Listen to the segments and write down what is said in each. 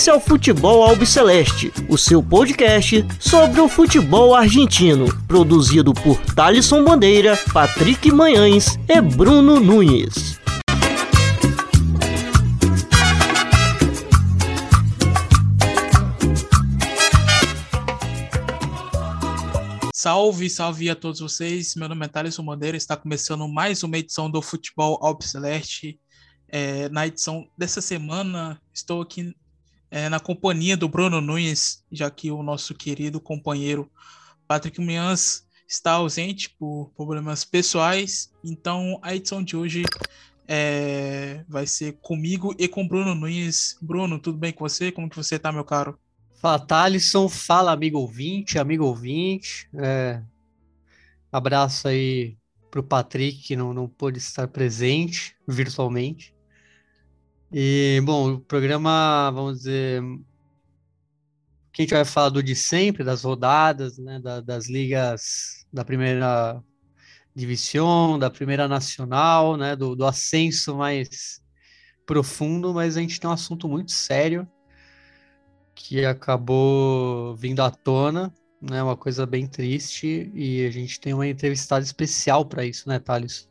Esse é o Futebol Albiceleste, o seu podcast sobre o futebol argentino, produzido por Thalisson Bandeira, Patrick Manhães e Bruno Nunes. Salve, salve a todos vocês. Meu nome é Thaleson Bandeira. Está começando mais uma edição do Futebol Albiceleste. É, na edição dessa semana, estou aqui é, na companhia do Bruno Nunes, já que o nosso querido companheiro Patrick Mians está ausente por problemas pessoais. Então, a edição de hoje é, vai ser comigo e com Bruno Nunes. Bruno, tudo bem com você? Como que você está, meu caro? Fala, Thalisson. Fala, amigo ouvinte, amigo ouvinte. É... Abraço aí para o Patrick, que não, não pôde estar presente virtualmente. E, bom, o programa, vamos dizer, que a gente vai falar do de sempre, das rodadas, né, da, das ligas da primeira divisão, da primeira nacional, né, do, do ascenso mais profundo, mas a gente tem um assunto muito sério que acabou vindo à tona, né? Uma coisa bem triste e a gente tem uma entrevistada especial para isso, né, Thales?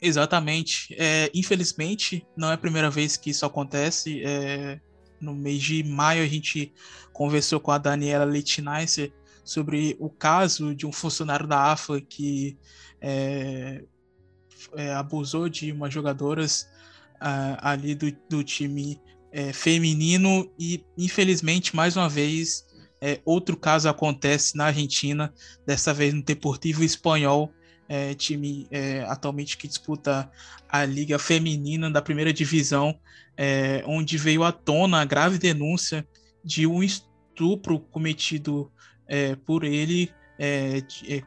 Exatamente. É, infelizmente, não é a primeira vez que isso acontece. É, no mês de maio, a gente conversou com a Daniela Leitneisser sobre o caso de um funcionário da AFA que é, é, abusou de umas jogadoras uh, ali do, do time é, feminino e, infelizmente, mais uma vez, é, outro caso acontece na Argentina, dessa vez no Deportivo Espanhol, é, time é, atualmente que disputa a Liga Feminina da primeira divisão, é, onde veio à tona a grave denúncia de um estupro cometido é, por ele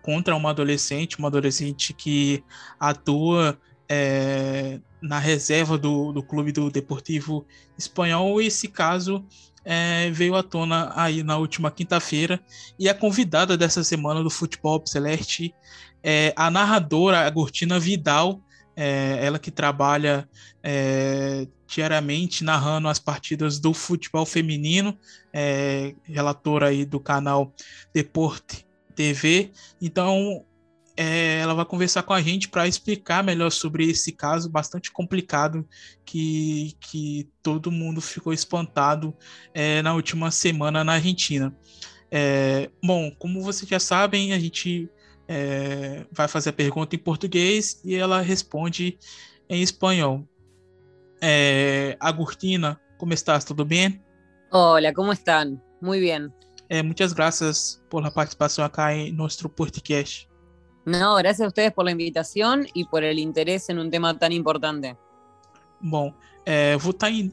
contra uma adolescente, uma adolescente que atua é, na reserva do, do clube do Deportivo Espanhol. Esse caso é, veio à tona aí na última quinta-feira e a convidada dessa semana do Futebol Celeste é a narradora Agostina Vidal, é, ela que trabalha é, diariamente narrando as partidas do futebol feminino, é, relatora aí do canal Deporte TV. Então, é, ela vai conversar com a gente para explicar melhor sobre esse caso bastante complicado que, que todo mundo ficou espantado é, na última semana na Argentina. É, bom, como vocês já sabem, a gente é, vai fazer a pergunta em português e ela responde em espanhol. É, Agustina, como estás? Tudo bem? Olá, como estão? Muito bem. É, muitas graças por a participação aqui em nosso podcast. No, gracias a ustedes por la invitación y por el interés en un tema tan importante. Bom, é, vou estar tá in,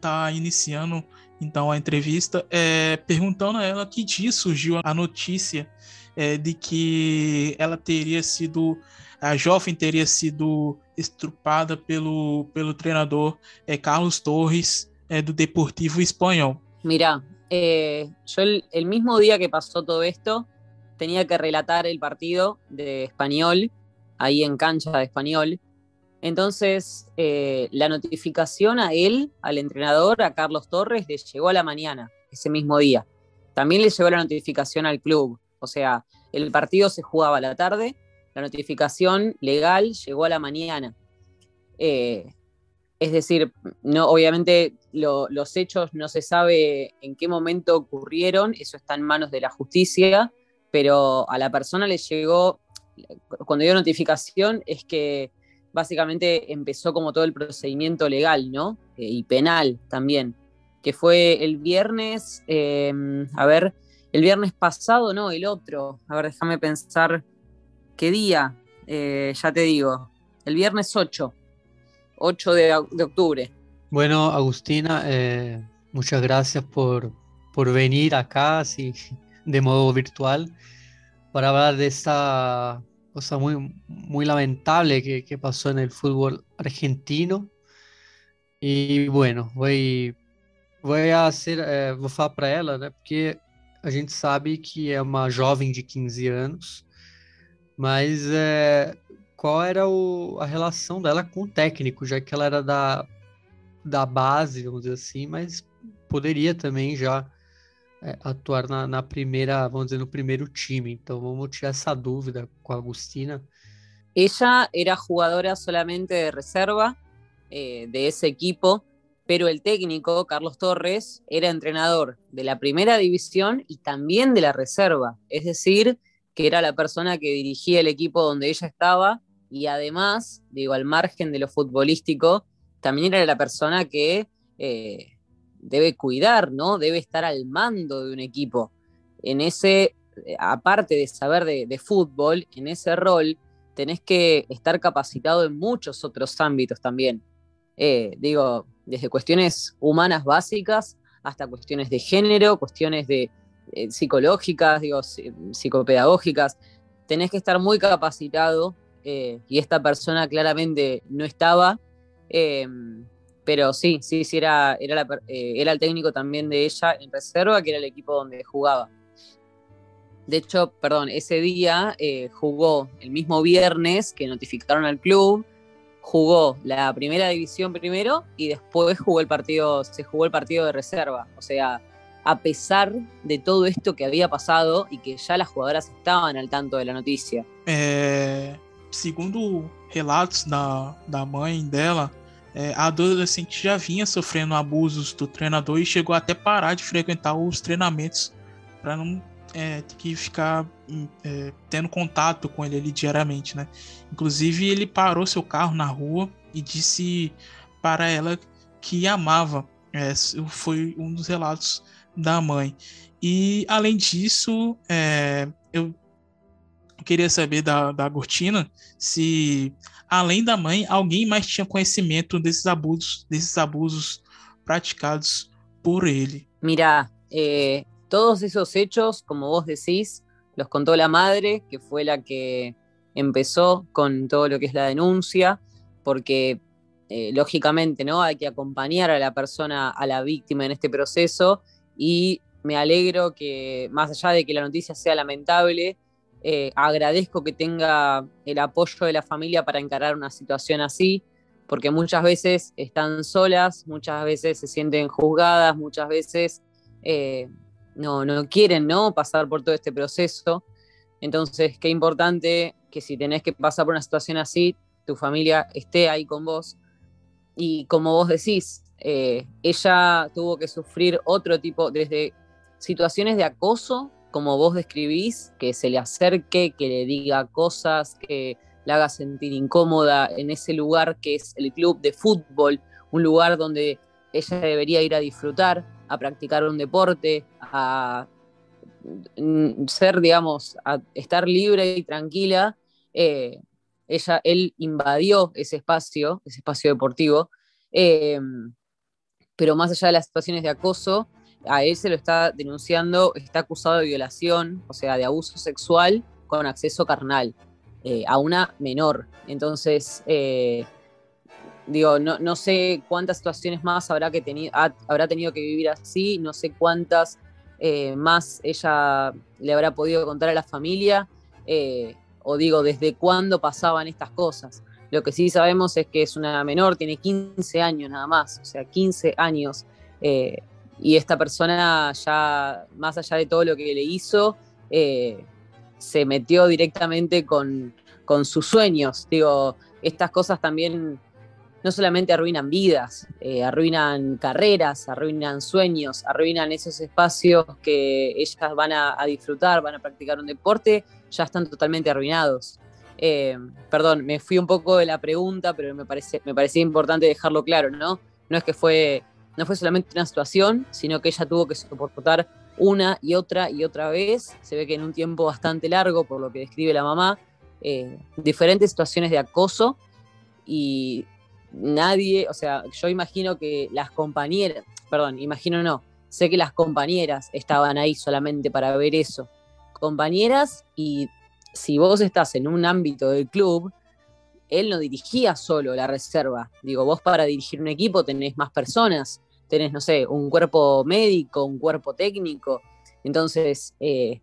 tá iniciando então a entrevista é, perguntando a ela que dia surgiu a notícia de que ela teria sido, a jovem teria sido estrupada pelo, pelo treinador é, Carlos Torres é, do Deportivo Espanhol. Mira, eh, yo el, el mismo día que pasó todo esto, tenía que relatar el partido de español, ahí en cancha de español. Entonces, eh, la notificación a él, al entrenador, a Carlos Torres, le llegó a la mañana, ese mismo día. También le llegó la notificación al club. O sea, el partido se jugaba a la tarde, la notificación legal llegó a la mañana. Eh, es decir, no, obviamente los hechos no se sabe en qué momento ocurrieron, eso está en manos de la justicia, pero a la persona le llegó, cuando dio notificación, es que básicamente empezó como todo el procedimiento legal, ¿no? Eh, y penal también, que fue el viernes, em, a ver, el viernes pasado, no, el otro, a ver, déjame pensar qué día, eh, ya te digo, el viernes 8, 8 de, octubre. Bueno, Agustina, eh, muchas gracias por, por venir acá, sí, de modo virtual para hablar de esta cosa muy, muy lamentable que, pasó en el fútbol argentino. E, bueno, voy, voy a ser, é, vou falar para? Porque a gente sabe que é uma jovem de 15 anos, mas é, qual era o, a relação dela com o técnico, já que ela era da, da base, vamos dizer assim, mas poderia também já é, atuar na, na, primeira, vamos dizer, no primeiro time. Então vamos tirar essa dúvida com a Agustina. Ella era jugadora solamente de reserva eh, de ese equipo, pero el técnico, Carlos Torres, era entrenador de la primera división y también de la reserva. Es decir, que era la persona que dirigía el equipo donde ella estaba y además, digo, al margen de lo futbolístico, también era la persona que eh, debe cuidar, ¿no? Debe estar al mando de un equipo. En ese, aparte de saber de, fútbol, en ese rol tenés que estar capacitado en muchos otros ámbitos también. Eh, digo, desde cuestiones humanas básicas hasta cuestiones de género, cuestiones de, eh, psicológicas, digo, psicopedagógicas, tenés que estar muy capacitado eh, y esta persona claramente no estaba, em, pero sí, sí, era, era, eh, era el técnico también de ella en reserva, que era el equipo donde jugaba. De hecho, perdón, ese día jugó el mismo viernes que notificaron al club, jugó la primera división primero y después jugó el partido, se jugó el partido de reserva. O sea, a pesar de todo esto que había passado e que já as jugadoras estavam al tanto da notícia. É, segundo relatos da, da mãe dela, a adolescente já vinha sofrendo abusos do treinador e chegou até parar de frequentar os treinamentos para não é, que ficar é, tendo contato com ele ali diariamente, né? Inclusive ele parou seu carro na rua e disse para ela que amava. É, foi um dos relatos da mãe. E além disso, é, eu queria saber da, da Gortina se, além da mãe, alguém mais tinha conhecimento desses abusos, desses abusos praticados por ele. Mira, eh, todos esos hechos, como vos decís, los contó la madre, que fue la que empezó con todo lo que es la denuncia, porque eh, lógicamente no hay que acompañar a la persona, a la víctima en este proceso y me alegro que, más allá de que la noticia sea lamentable, eh, agradezco que tenga el apoyo de la familia para encarar una situación así, porque muchas veces están solas, muchas veces se sienten juzgadas, muchas veces eh, no, no quieren ¿no? pasar por todo este proceso. Entonces, qué importante que si tenés que pasar por una situación así, tu familia esté ahí con vos. Y como vos decís, eh, ella tuvo que sufrir otro tipo, desde situaciones de acoso, como vos describís, que se le acerque, que le diga cosas, que la haga sentir incómoda en ese lugar que es el club de fútbol, un lugar donde ella debería ir a disfrutar, a practicar un deporte, a mm, ser, digamos, a estar libre y tranquila. Eh, ella, él invadió ese espacio, ese espacio deportivo, eh, pero más allá de las situaciones de acoso, a él se lo está denunciando, está acusado de violación, o sea, de abuso sexual con acceso carnal eh, a una menor. Entonces, digo, no, sé cuántas situaciones más habrá, que habrá tenido que vivir así, no sé cuántas eh, más ella le habrá podido contar a la familia, o digo, desde cuándo pasaban estas cosas. Lo que sí sabemos es que es una menor, tiene 15 años nada más, o sea, 15 años. Eh, y esta persona ya, más allá de todo lo que le hizo, eh, se metió directamente con, sus sueños. Digo, estas cosas también no solamente arruinan vidas, eh, arruinan carreras, arruinan sueños, arruinan esos espacios que ellas van a disfrutar, van a practicar un deporte, ya están totalmente arruinados. Eh, perdón, me fui un poco de la pregunta, pero me, parece, parecía importante dejarlo claro, ¿no? No es que fue, no fue solamente una situación, sino que ella tuvo que soportar una y otra y otra vez, se ve que en un tiempo bastante largo, por lo que describe la mamá, eh, diferentes situaciones de acoso y nadie, o sea, yo imagino que las compañeras, perdón, imagino no, sé que las compañeras estaban ahí solamente para ver eso, compañeras y si vos estás en un ámbito del club, él no dirigía solo la reserva. Digo, vos para dirigir un equipo tenés más personas, tenés, no sé, un cuerpo médico, un cuerpo técnico. Entonces, eh,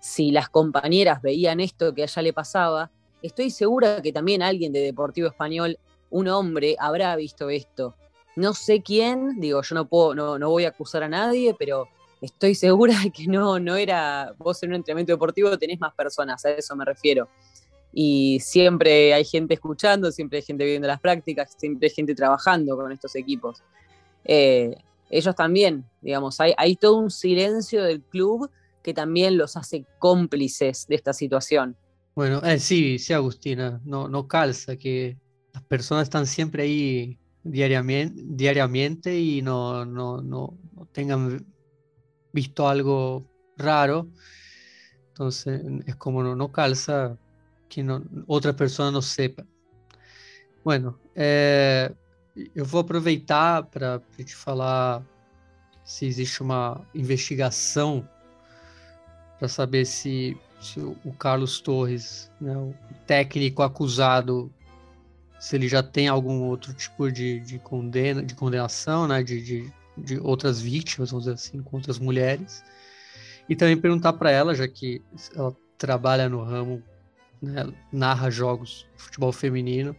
si las compañeras veían esto que a ella le pasaba, estoy segura que también alguien de Deportivo Español, un hombre, habrá visto esto. no sé quién, digo, yo no puedo, no, no voy a acusar a nadie, pero estoy segura de que no, no era, vos en un entrenamiento deportivo tenés más personas, a eso me refiero. Y siempre hay gente escuchando, siempre hay gente viendo las prácticas, siempre hay gente trabajando con estos equipos. Eh, ellos también, digamos, hay, hay todo un silencio del club que también los hace cómplices de esta situación. Bueno, eh, sí, sí, Agustina, no, no calza que las personas están siempre ahí diariamente, diariamente y no, no, no, no tengan visto algo raro. Entonces es como no, no calza que não, outra pessoa não sepa. Bueno, eu vou aproveitar para te falar se existe uma investigação para saber se, se, o Carlos Torres, né, o técnico acusado, se ele já tem algum outro tipo de, de, condena, de condenação, né, de, de, de outras vítimas, vamos dizer assim, com outras mulheres. E também perguntar para ela, já que ela trabalha no ramo né, narra jogos de futebol feminino,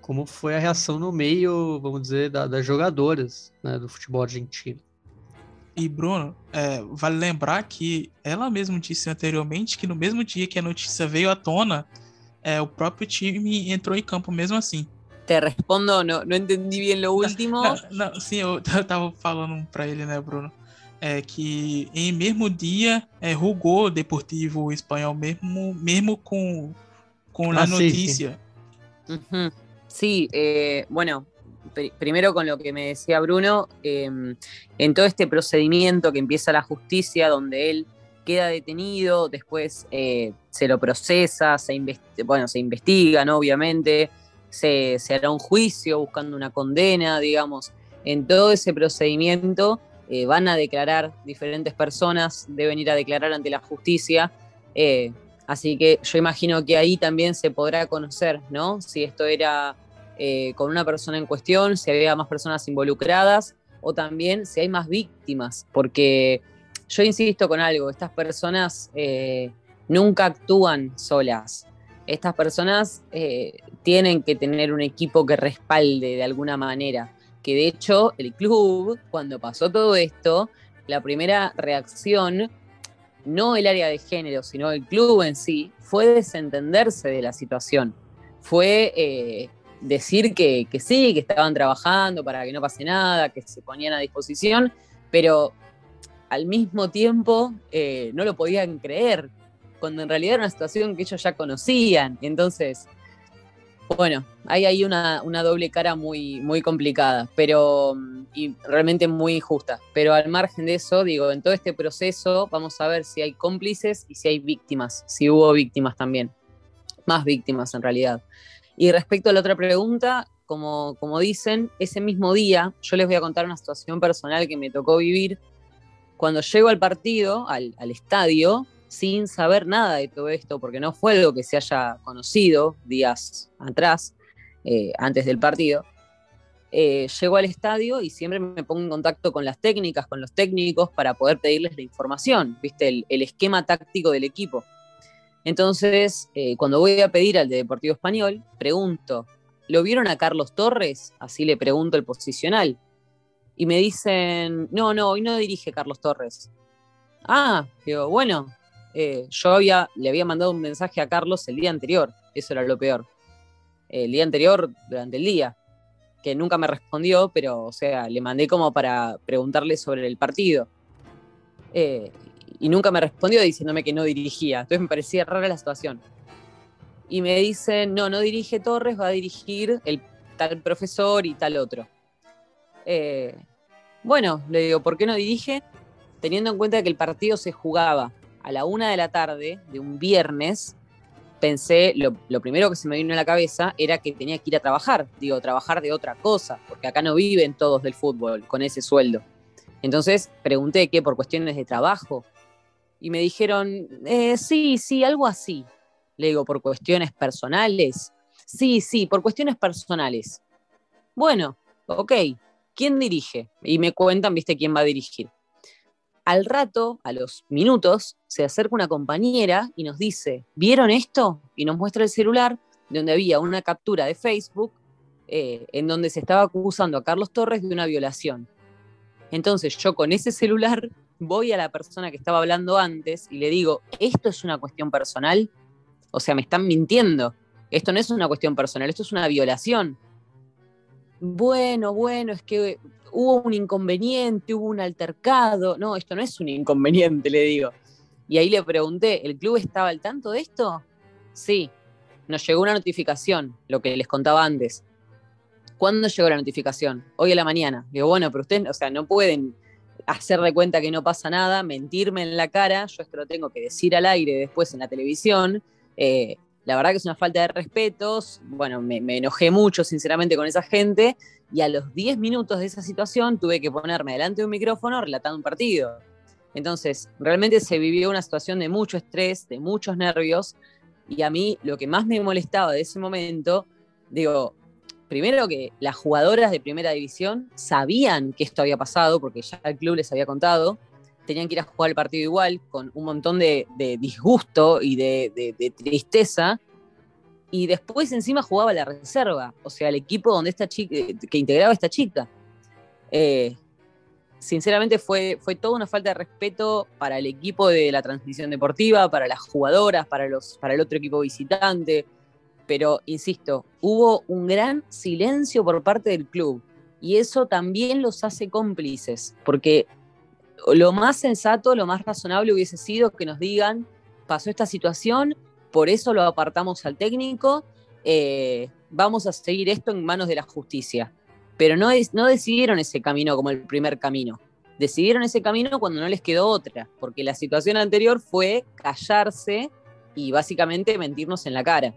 como foi a reação no meio, vamos dizer, da, das jogadoras né, do futebol argentino. E Bruno, é, vale lembrar que ela mesma disse anteriormente que no mesmo dia que a notícia veio à tona, é, o próprio time entrou em campo mesmo assim. Te respondo, não, não entendi bem o último. Não, não, sim, eu, eu tava falando para ele, né, Bruno? é, que em mesmo dia é, rugou Deportivo Espanhol, mesmo, mesmo con, con la ah, noticia. Sí, sí. Uh -huh. sí eh, bueno, pr primero con lo que me decía Bruno, eh, en todo este procedimiento que empieza la justicia, donde él queda detenido, después eh, se lo procesa, se, bueno, se investiga, obviamente, se, se hará un juicio buscando una condena, digamos, en todo ese procedimiento eh, van a declarar diferentes personas, deben ir a declarar ante la justicia. Eh, así que yo imagino que ahí también se podrá conocer, ¿no? Si esto era con una persona en cuestión, si había más personas involucradas o también si hay más víctimas, porque yo insisto con algo, estas personas nunca actúan solas. Estas personas tienen que tener un equipo que respalde de alguna manera que de hecho el club, cuando pasó todo esto, la primera reacción, no el área de género, sino el club en sí, fue desentenderse de la situación. Fue eh, decir que, sí, que estaban trabajando para que no pase nada, que se ponían a disposición, pero al mismo tiempo eh, no lo podían creer, cuando en realidad era una situación que ellos ya conocían. Entonces, bueno, hay ahí una, doble cara muy, muy complicada, pero y realmente muy injusta. Pero al margen de eso, digo, en todo este proceso vamos a ver si hay cómplices y si hay víctimas, si hubo víctimas también, más víctimas en realidad. Y respecto a la otra pregunta, como, como dicen, ese mismo día yo les voy a contar una situación personal que me tocó vivir. Cuando llego al partido, al, estadio, sin saber nada de todo esto, porque no fue algo que se haya conocido días atrás, eh, antes del partido. Eh, llego al estadio y siempre me pongo en contacto con las técnicas, con los técnicos, para poder pedirles la información, ¿viste? El, esquema táctico del equipo. Entonces, eh, cuando voy a pedir al de Deportivo Español, pregunto, ¿lo vieron a Carlos Torres? Así le pregunto el posicional. Y me dicen, no, no, hoy no dirige Carlos Torres. Ah, digo, bueno, eh, yo había, le había mandado un mensaje a Carlos el día anterior, eso era lo peor. El día anterior, durante el día, que nunca me respondió, pero, o sea, le mandé como para preguntarle sobre el partido. Eh, y nunca me respondió diciéndome que no dirigía. Entonces me parecía rara la situación. Y me dicen, no, no dirige Torres, va a dirigir el tal profesor y tal otro. Eh, bueno, le digo, ¿por qué no dirige? Teniendo en cuenta que el partido se jugaba a la una de la tarde de un viernes, pensé, lo, primero que se me vino a la cabeza era que tenía que ir a trabajar, digo, trabajar de otra cosa, porque acá no viven todos del fútbol con ese sueldo. Entonces pregunté qué, por cuestiones de trabajo. Y me dijeron, eh, sí, sí, algo así. Le digo, por cuestiones personales. Sí, sí, por cuestiones personales. Bueno, ok, ¿quién dirige? Y me cuentan, viste, quién va a dirigir. Al rato, a los minutos, se acerca una compañera y nos dice, ¿vieron esto? Y nos muestra el celular donde había una captura de Facebook eh, en donde se estaba acusando a Carlos Torres de una violación. Entonces yo con ese celular voy a la persona que estaba hablando antes y le digo, ¿esto es una cuestión personal? O sea, me están mintiendo. Esto no es una cuestión personal, esto es una violación. Bueno, bueno, es que hubo un inconveniente, hubo un altercado. No, esto no es un inconveniente, le digo. Y ahí le pregunté, ¿el club estaba al tanto de esto? Sí, nos llegó una notificación, lo que les contaba antes. ¿Cuándo llegó la notificación? Hoy a la mañana. Digo, bueno, pero ustedes, o sea, no pueden hacer de cuenta que no pasa nada, mentirme en la cara, yo esto lo tengo que decir al aire después en la televisión. Eh, la verdad que es una falta de respetos. Bueno, me, enojé mucho, sinceramente, con esa gente. Y a los 10 minutos de esa situación tuve que ponerme delante de un micrófono relatando un partido. Entonces, realmente se vivió una situación de mucho estrés, de muchos nervios. Y a mí lo que más me molestaba de ese momento, digo, primero que las jugadoras de primera división sabían que esto había pasado, porque ya el club les había contado tenían que ir a jugar el partido igual, con un montón de, disgusto y de, tristeza. Y después encima jugaba la reserva, o sea, el equipo donde esta chica, que integraba esta chica. Eh, sinceramente fue, fue toda una falta de respeto para el equipo de la transmisión deportiva, para las jugadoras, para, los, para el otro equipo visitante. Pero, insisto, hubo un gran silencio por parte del club. Y eso también los hace cómplices, porque lo más sensato, lo más razonable hubiese sido que nos digan, pasó esta situación, por eso lo apartamos al técnico, eh, vamos a seguir esto en manos de la justicia. Pero no, no decidieron ese camino como el primer camino. Decidieron ese camino cuando no les quedó otra, porque la situación anterior fue callarse y básicamente mentirnos en la cara.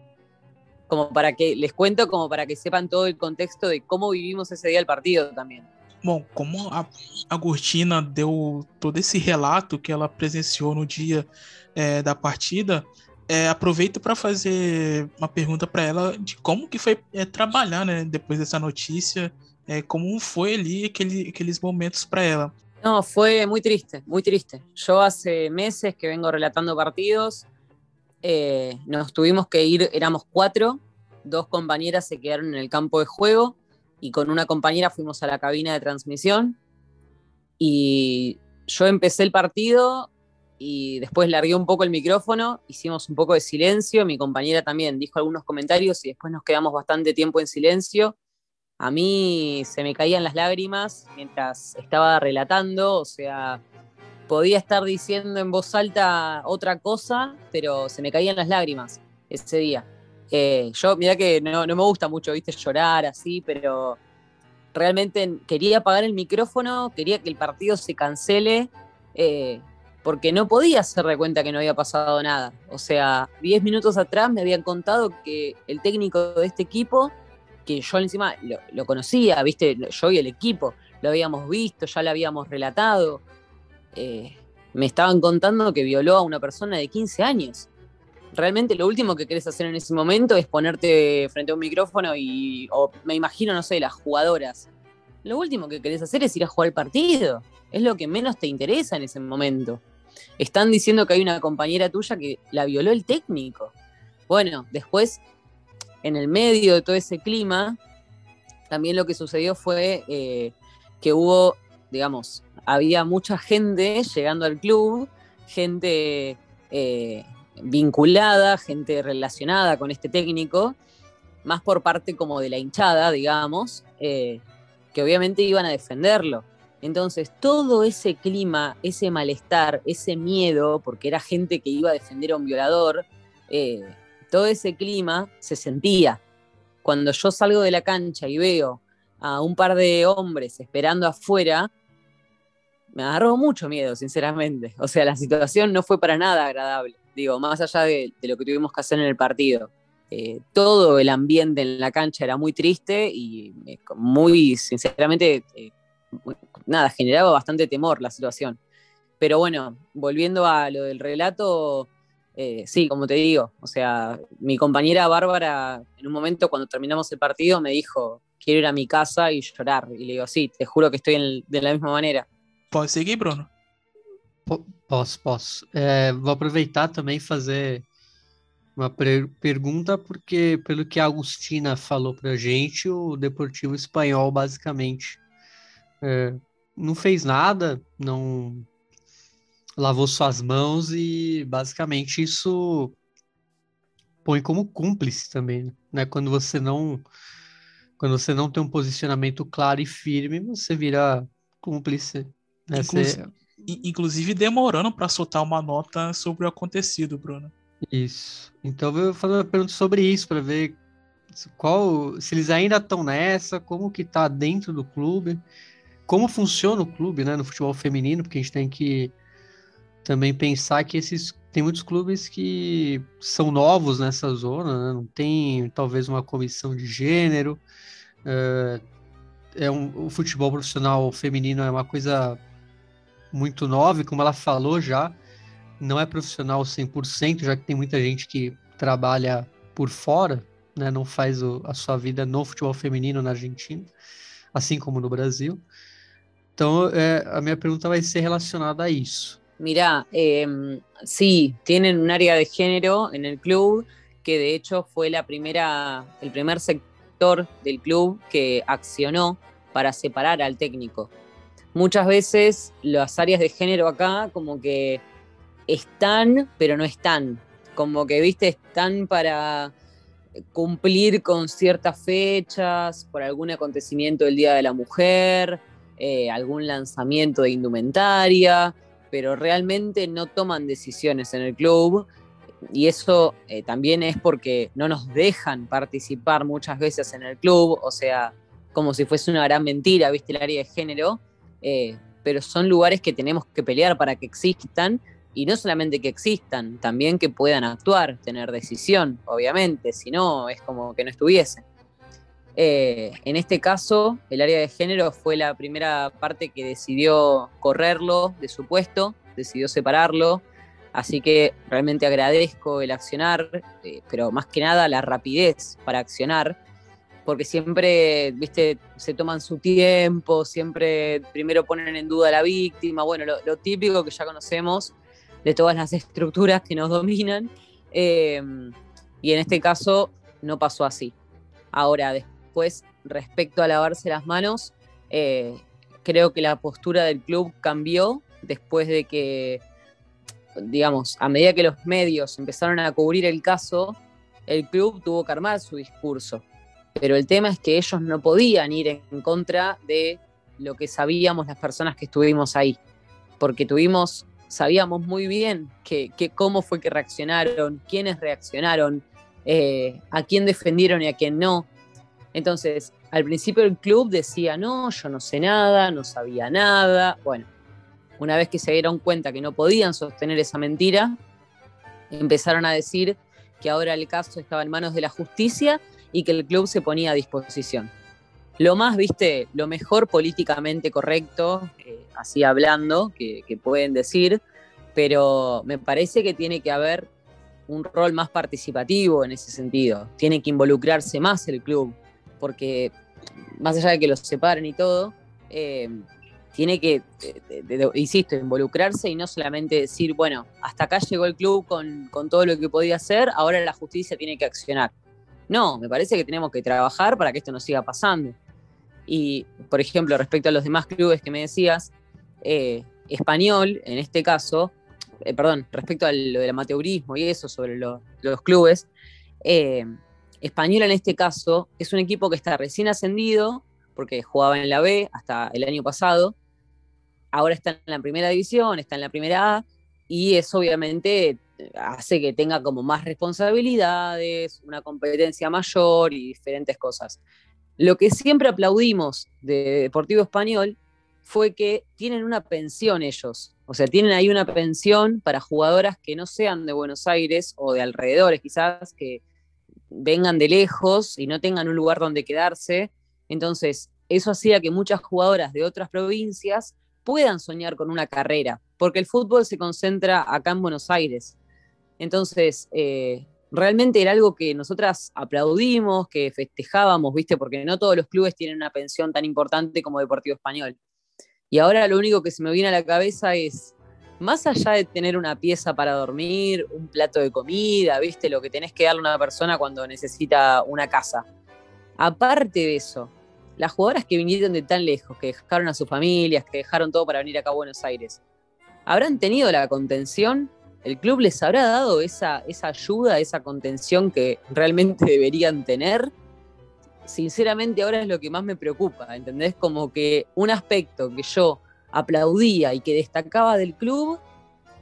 Como para que, les cuento, como para que sepan todo el contexto de cómo vivimos ese día el partido también. Bom, como a Agostina deu todo esse relato que ela presenciou no dia é, da partida, é, aproveito para fazer uma pergunta para ela de como que foi é, trabalhar, né, depois dessa notícia, é, como foi ali aquele, aqueles momentos para ela. No, fue muy triste, muy triste. Yo hace meses que vengo relatando partidos, eh, nos tuvimos que ir, éramos cuatro, dos compañeras se quedaron en el campo de juego y con una compañera fuimos a la cabina de transmisión y yo empecé el partido y después largué un poco el micrófono, hicimos un poco de silencio, mi compañera también dijo algunos comentarios y después nos quedamos bastante tiempo en silencio. A mí se me caían las lágrimas mientras estaba relatando, o sea, podía estar diciendo en voz alta otra cosa, pero se me caían las lágrimas ese día. Eh, yo, mira que no, me gusta mucho, viste, llorar así, pero realmente quería apagar el micrófono, quería que el partido se cancele, eh, porque no podía hacer de cuenta que no había pasado nada. O sea, 10 minutos atrás me habían contado que el técnico de este equipo, que yo encima lo, conocía, viste, yo y el equipo, lo habíamos visto, ya lo habíamos relatado, eh, me estaban contando que violó a una persona de 15 años realmente lo último que querés hacer en ese momento es ponerte frente a un micrófono y, o me imagino, no sé, las jugadoras. Lo último que querés hacer es ir a jugar el partido. Es lo que menos te interesa en ese momento. Están diciendo que hay una compañera tuya que la violó el técnico. Bueno, después, en el medio de todo ese clima, también lo que sucedió fue eh, que hubo, digamos, había mucha gente llegando al club, gente eh, vinculada, gente relacionada con este técnico, más por parte como de la hinchada, digamos, eh, que obviamente iban a defenderlo. Entonces, todo ese clima, ese malestar, ese miedo, porque era gente que iba a defender a un violador, eh, todo ese clima se sentía. Cuando yo salgo de la cancha y veo a un par de hombres esperando afuera, me agarró mucho miedo, sinceramente. O sea, la situación no fue para nada agradable digo, más allá de, lo que tuvimos que hacer en el partido. Eh, todo el ambiente en la cancha era muy triste y eh, muy, sinceramente, eh, nada, generaba bastante temor la situación. Pero bueno, volviendo a lo del relato, sí, como te digo, o sea, mi compañera Bárbara, en un momento cuando terminamos el partido, me dijo, quiero ir a mi casa y llorar. Y le digo, sí, te juro que estoy de la misma manera. ¿Puedo seguir, Bruno? Posso, posso. É, vou aproveitar também fazer uma pergunta, porque pelo que a Agustina falou para gente, o Deportivo Espanhol basicamente é, não fez nada, não lavou suas mãos e basicamente isso põe como cúmplice também, né? Quando você não quando você não tem um posicionamento claro e firme, você vira cúmplice. Né? Você... inclusive demorando para soltar uma nota sobre o acontecido, Bruno. Isso. Então eu vou fazer uma pergunta sobre isso para ver qual, se eles ainda estão nessa, como que tá dentro do clube, como funciona o clube, né, no futebol feminino, porque a gente tem que também pensar que esses tem muitos clubes que são novos nessa zona, né? não tem talvez uma comissão de gênero. É, é um, o futebol profissional feminino é uma coisa muito nova, como ela falou já, não é profissional 100%, já que tem muita gente que trabalha por fora, né, não faz o, a sua vida no futebol feminino na Argentina, assim como no Brasil. Então, é, a minha pergunta vai ser relacionada a isso. Mira, eh, sí, tienen un área de género en el club que de hecho fue la primera, el primer sector del club que accionó para separar al técnico. Muchas veces las áreas de género acá como que están, pero no están. Como que, viste, están para cumplir con ciertas fechas, por algún acontecimiento del Día de la Mujer, eh, algún lanzamiento de indumentaria, pero realmente no toman decisiones en el club. Y eso eh, también es porque no nos dejan participar muchas veces en el club, o sea, como si fuese una gran mentira, viste, el área de género, eh, pero son lugares que tenemos que pelear para que existan y no solamente que existan, también que puedan actuar, tener decisión, obviamente, si no es como que no estuviesen. Eh, en este caso, el área de género fue la primera parte que decidió correrlo de su puesto, decidió separarlo, así que realmente agradezco el accionar, eh, pero más que nada la rapidez para accionar, porque siempre, viste, se toman su tiempo, siempre primero ponen en duda a la víctima, bueno, lo típico que ya conocemos, de todas las estructuras que nos dominan. Em, y en este caso no pasó así. Ahora, después, respecto a lavarse las manos, eh, creo que la postura del club cambió después de que, digamos, a medida que los medios empezaron a cubrir el caso, el club tuvo que armar su discurso. Pero el tema es que ellos no podían ir en contra de lo que sabíamos las personas que estuvimos ahí, porque tuvimos sabíamos muy bien que, cómo fue que reaccionaron, quiénes reaccionaron, eh, a quién defendieron y a quién no. Entonces, al principio el club decía, no, yo no sé nada, no sabía nada. Bueno, una vez que se dieron cuenta que no podían sostener esa mentira, empezaron a decir que ahora el caso estaba en manos de la justicia y que el club se ponía a disposición. Lo más, viste, lo mejor políticamente correcto, eh, así hablando, que, pueden decir, pero me parece que tiene que haber un rol más participativo en ese sentido. Tiene que involucrarse más el club, porque más allá de que los separen y todo, eh, tiene que, insisto, involucrarse y no solamente decir, bueno, hasta acá llegó el club con, con, todo lo que podía hacer, ahora la justicia tiene que accionar. No, me parece que tenemos que trabajar para que esto no siga pasando. Y, por ejemplo, respecto a los demás clubes que me decías, eh, español, en este caso, eh, perdón, respecto a lo del amateurismo y eso sobre los clubes, eh, español en este caso es un equipo que está recién ascendido, porque jugaba en la B hasta el año pasado, ahora está en la primera división, está en la primera A, y eso obviamente hace que tenga como más responsabilidades, una competencia mayor y diferentes cosas. Lo que siempre aplaudimos de Deportivo Español fue que tienen una pensión ellos. O sea, tienen ahí una pensión para jugadoras que no sean de Buenos Aires o de alrededores, quizás, que vengan de lejos y no tengan un lugar donde quedarse. Entonces, eso hacía que muchas jugadoras de otras provincias puedan soñar con una carrera, porque el fútbol se concentra acá en Buenos Aires. Entonces, eh, realmente era algo que nosotras aplaudimos, que festejábamos, ¿viste? Porque no todos los clubes tienen una pensión tan importante como Deportivo Español. Y ahora lo único que se me viene a la cabeza es, más allá de tener una pieza para dormir, un plato de comida, viste, lo que tenés que darle a una persona cuando necesita una casa. Aparte de eso, las jugadoras que vinieron de tan lejos, que dejaron a sus familias, que dejaron todo para venir acá a Buenos Aires, ¿habrán tenido la contención? ¿El club les habrá dado esa, esa ayuda, esa contención que realmente deberían tener? Sinceramente ahora es lo que más me preocupa, ¿entendés? Como que un aspecto que yo aplaudía y que destacaba del club,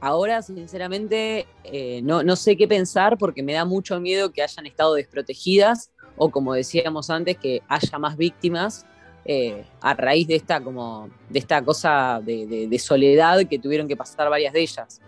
ahora sinceramente eh, no, no sé qué pensar porque me da mucho miedo que hayan estado desprotegidas o como decíamos antes, que haya más víctimas eh, a raíz de esta, como, de esta cosa de, soledad que tuvieron que pasar varias de ellas.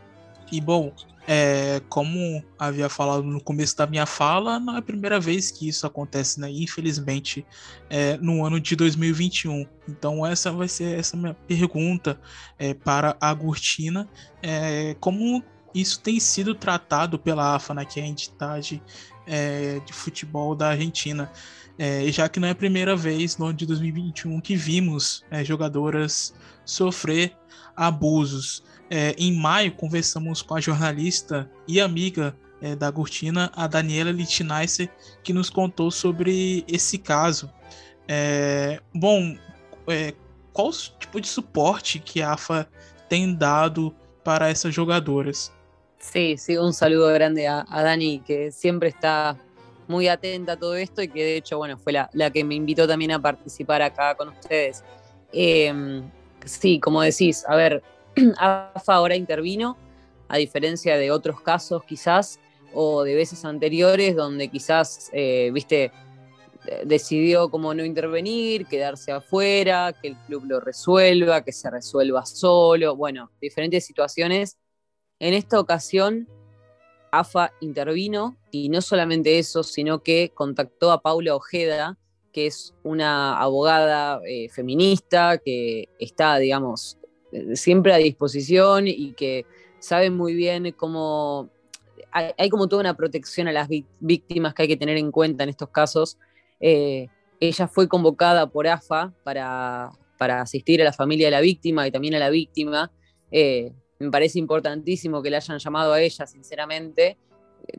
Y bom, é, como havia falado no começo da minha fala, não é a primeira vez que isso acontece, né? Infelizmente, é, no ano de 2021. Então, essa vai ser essa minha pergunta é, para a Agostina. É, como isso tem sido tratado pela AFA, né, que é a entidade é, de futebol da Argentina. É, já que não é a primeira vez no ano de 2021 que vimos é, jogadoras sofrer abusos. É, em maio, conversamos com a jornalista e amiga é, da Gurtina, a Daniela Littneisser, que nos contou sobre esse caso. É, bom, qual tipo de suporte que a AFA tem dado para essas jogadoras? Sí, sí, un saludo grande a, Dani, que siempre está muy atenta a todo esto y que de hecho, bueno, fue la, que me invitó también a participar acá con ustedes. Em, sí, como decís, a ver, AFA ahora intervino, a diferencia de otros casos quizás, o de veces anteriores donde quizás, eh, viste, decidió como no intervenir, quedarse afuera, que el club lo resuelva, que se resuelva solo, bueno, diferentes situaciones en esta ocasión, AFA intervino y no solamente eso, sino que contactó a Paula Ojeda, que es una abogada eh, feminista que está, digamos, siempre a disposición y que sabe muy bien cómo hay, como toda una protección a las víctimas que hay que tener en cuenta en estos casos. Eh, ella fue convocada por AFA para, asistir a la familia de la víctima y también a la víctima. Eh, me parece importantísimo que le hayan llamado a ella, sinceramente.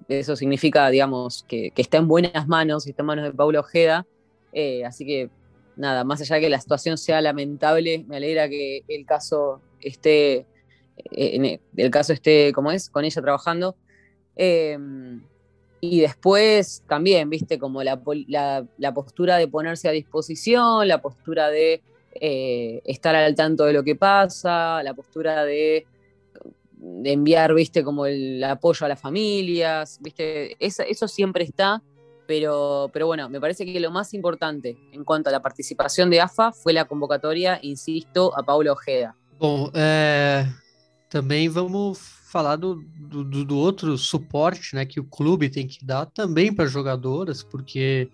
Eso significa, digamos, que, está en buenas manos, está en manos de Paula Ojeda. Eh, así que, nada, más allá de que la situación sea lamentable, me alegra que el caso esté, eh, el caso esté, como es, con ella trabajando. Y después también, viste, como la, postura de ponerse a disposición, la postura de eh, estar al tanto de lo que pasa, la postura de de enviar, viste, como el apoyo a las familias, viste, eso, siempre está, pero, pero bueno, me parece que lo más importante en cuanto a la participación de AFA fue la convocatoria, insisto, a Paulo Ojeda. Bom, é, também vamos falar do, do, do, outro suporte né, que o clube tem que dar também para jogadoras, porque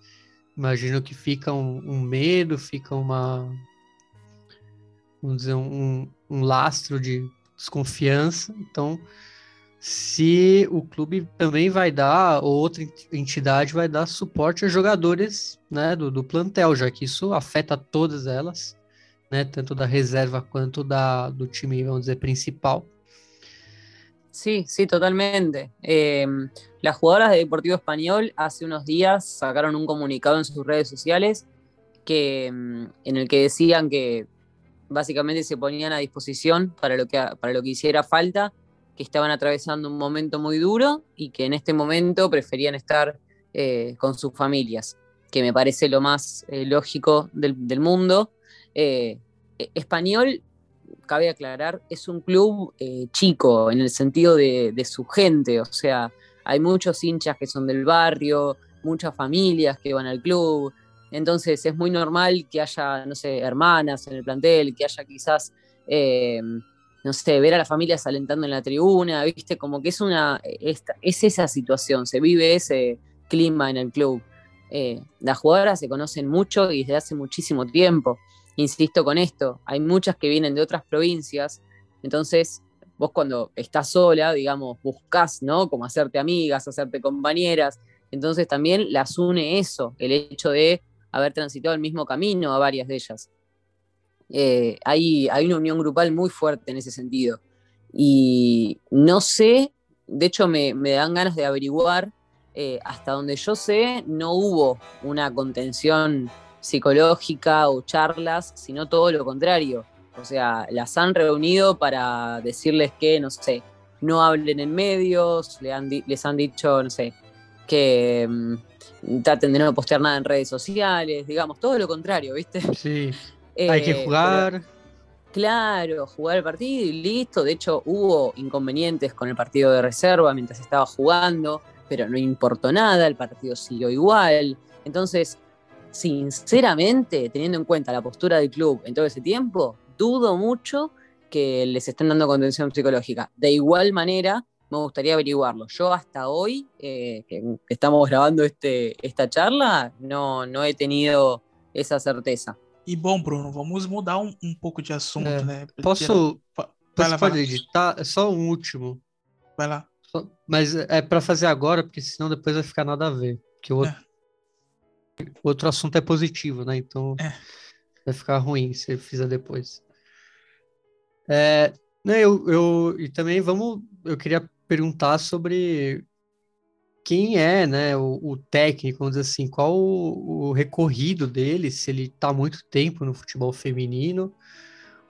imagino que fica um, um, medo, fica uma. Vamos dizer, um, um lastro de desconfiança. Então, se o clube também vai dar, ou outra entidade vai dar suporte a jogadores né, do, do plantel, já que isso afeta todas elas, né, tanto da reserva quanto da, do time, vamos dizer, principal. Sí, sí, totalmente. Eh, las jugadoras de Deportivo Español hace unos días sacaron un comunicado en sus redes sociales que, en el que decían que básicamente se ponían a disposición para lo que, para lo que hiciera falta, que estaban atravesando un momento muy duro y que en este momento preferían estar eh, con sus familias, que me parece lo más eh, lógico del, mundo. Eh, e, español, cabe aclarar, es un club chico en el sentido de, de su gente, o sea, hay muchos hinchas que son del barrio, muchas familias que van al club, entonces es muy normal que haya, no sé, hermanas en el plantel, que haya quizás, eh, no sé, ver a las familias alentando en la tribuna, ¿viste? Como que es una, es, esa situación, se vive ese clima en el club. Eh, las jugadoras se conocen mucho y desde hace muchísimo tiempo. Insisto con esto, hay muchas que vienen de otras provincias, entonces vos cuando estás sola, digamos, buscas, ¿no? Como hacerte amigas, hacerte compañeras, entonces también las une eso, el hecho de haber transitado el mismo camino a varias de ellas. Eh, hay, hay, una unión grupal muy fuerte en ese sentido. y no sé, de hecho me, me dan ganas de averiguar, eh, hasta donde yo sé, no hubo una contención psicológica o charlas, sino todo lo contrario. O sea, las han reunido para decirles que, no sé, no hablen en medios, les han dicho, no sé, que mm, traten de no postear nada en redes sociales, digamos, todo lo contrario, ¿viste? Sí. Hay que eh, jugar. claro, jugar el partido y listo. De hecho, hubo inconvenientes con el partido de reserva mientras estaba jugando, pero no importó nada, el partido siguió igual. Entonces, sinceramente, teniendo en cuenta la postura del club en todo ese tiempo, dudo mucho que les estén dando contención psicológica. De igual manera, me gustaría averiguarlo. Yo hasta hoy, eh, que estamos grabando este, esta charla, no, no he tenido esa certeza. E bom, Bruno, vamos mudar um, um pouco de assunto, é. né? Posso, vai lá, pode editar? É só um último. Vai lá. Só, mas é para fazer agora, porque senão depois vai ficar nada a ver. Porque o outro, é. o outro assunto é positivo, né? Então é. vai ficar ruim se fizer depois. É, né, eu, eu, e também vamos, eu queria perguntar sobre quem é, né, o, o técnico, vamos dizer assim, qual o, o recorrido dele, se ele está muito tempo no futebol feminino,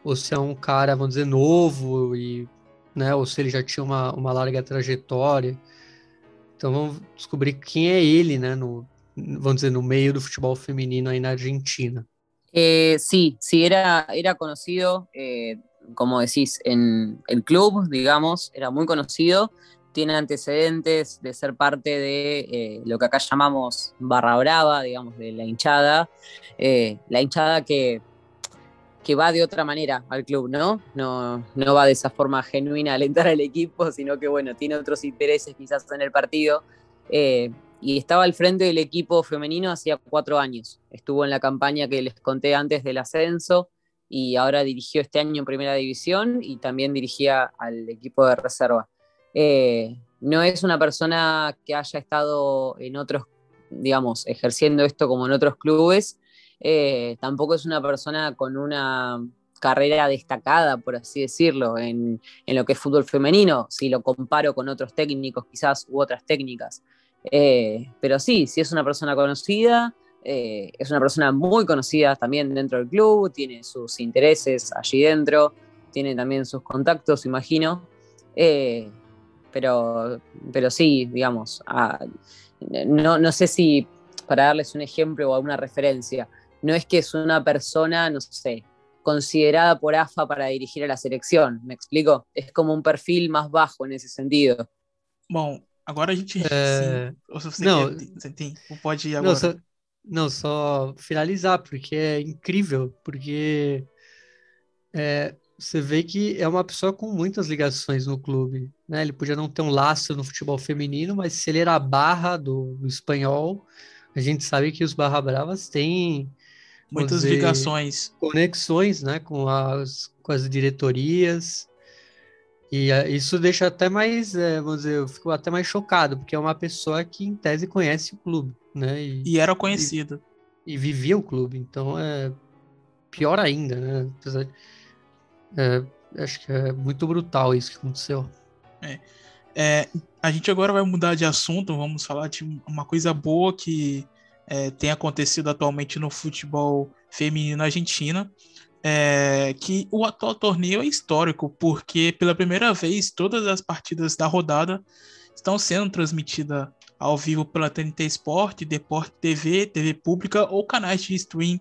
ou se é um cara, vamos dizer, novo, e, né, ou se ele já tinha uma, uma larga trajetória. Então vamos descobrir quem é ele, né, no, vamos dizer, no meio do futebol feminino aí na Argentina. Eh, sí, sí, era, era conocido, eh, como decís, en el club, digamos, era muy conocido tiene antecedentes de ser parte de eh, lo que acá llamamos barra brava, digamos, de la hinchada, eh, la hinchada que, que va de otra manera al club, ¿no? ¿no? No va de esa forma genuina a alentar al equipo, sino que, bueno, tiene otros intereses quizás en el partido. Eh, y estaba al frente del equipo femenino hacía cuatro años. Estuvo en la campaña que les conté antes del ascenso y ahora dirigió este año en Primera División y también dirigía al equipo de reserva. Eh, no es una persona que haya estado en otros, digamos, ejerciendo esto como en otros clubes, eh, tampoco es una persona con una carrera destacada, por así decirlo, en, lo que es fútbol femenino, si lo comparo con otros técnicos quizás u otras técnicas. Eh, pero sí, sí es una persona conocida, es una persona muy conocida también dentro del club, tiene sus intereses allí dentro, tiene también sus contactos, imagino pero, pero sí, digamos, no, no sé si para darles un ejemplo o alguna referencia, no es que es una persona, no sé, considerada por AFA para dirigir a la selección, ¿me explico? Es como um perfil mais baixo nesse sentido. Bom, agora a gente. É... Sim, não, sim, pode ir agora. Não só, não, só finalizar, porque é incrível, porque é, você vê que é uma pessoa com muitas ligações no clube. Né? Ele podia não ter um laço no futebol feminino, mas se ele era a barra do, do espanhol, a gente sabe que os Barra Bravas têm muitas dizer, ligações, conexões, né, com as, com as diretorias. E uh, isso deixa até mais, é, vamos dizer, eu fico até mais chocado, porque é uma pessoa que em tese conhece o clube, né? E, e era conhecida. E, e, vivia o clube, então é pior ainda, né? Apesar de, é, acho que é muito brutal isso que aconteceu. É. É, a gente agora vai mudar de assunto, vamos falar de uma coisa boa que é, tem acontecido atualmente no futebol feminino na Argentina. É, que o atual torneio é histórico, porque pela primeira vez todas as partidas da rodada estão sendo transmitidas ao vivo pela TNT Sport, Deporte TV, TV Pública ou canais de stream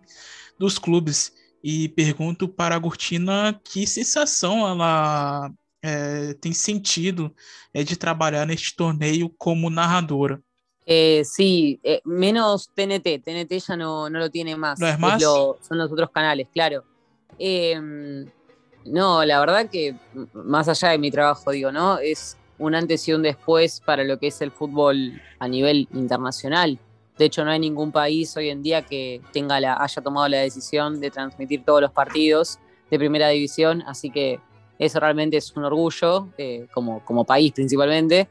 dos clubes e pergunto para a Agostina que sensação ela é, tem sentido é, de trabalhar neste torneio como narradora. Eh, sí, eh, menos TNT, TNT ya no, no lo tiene más. ¿No es más? Lo, son los otros canales, claro. Eh, no, la verdad que más allá de mi trabajo, digo, ¿no? Es un antes y un después para lo que es el fútbol a nivel internacional. De hecho, no hay ningún país hoy en día que tenga la, haya tomado la decisión de transmitir todos los partidos de primera división, así que eso realmente es un orgullo, eh, como, como país principalmente,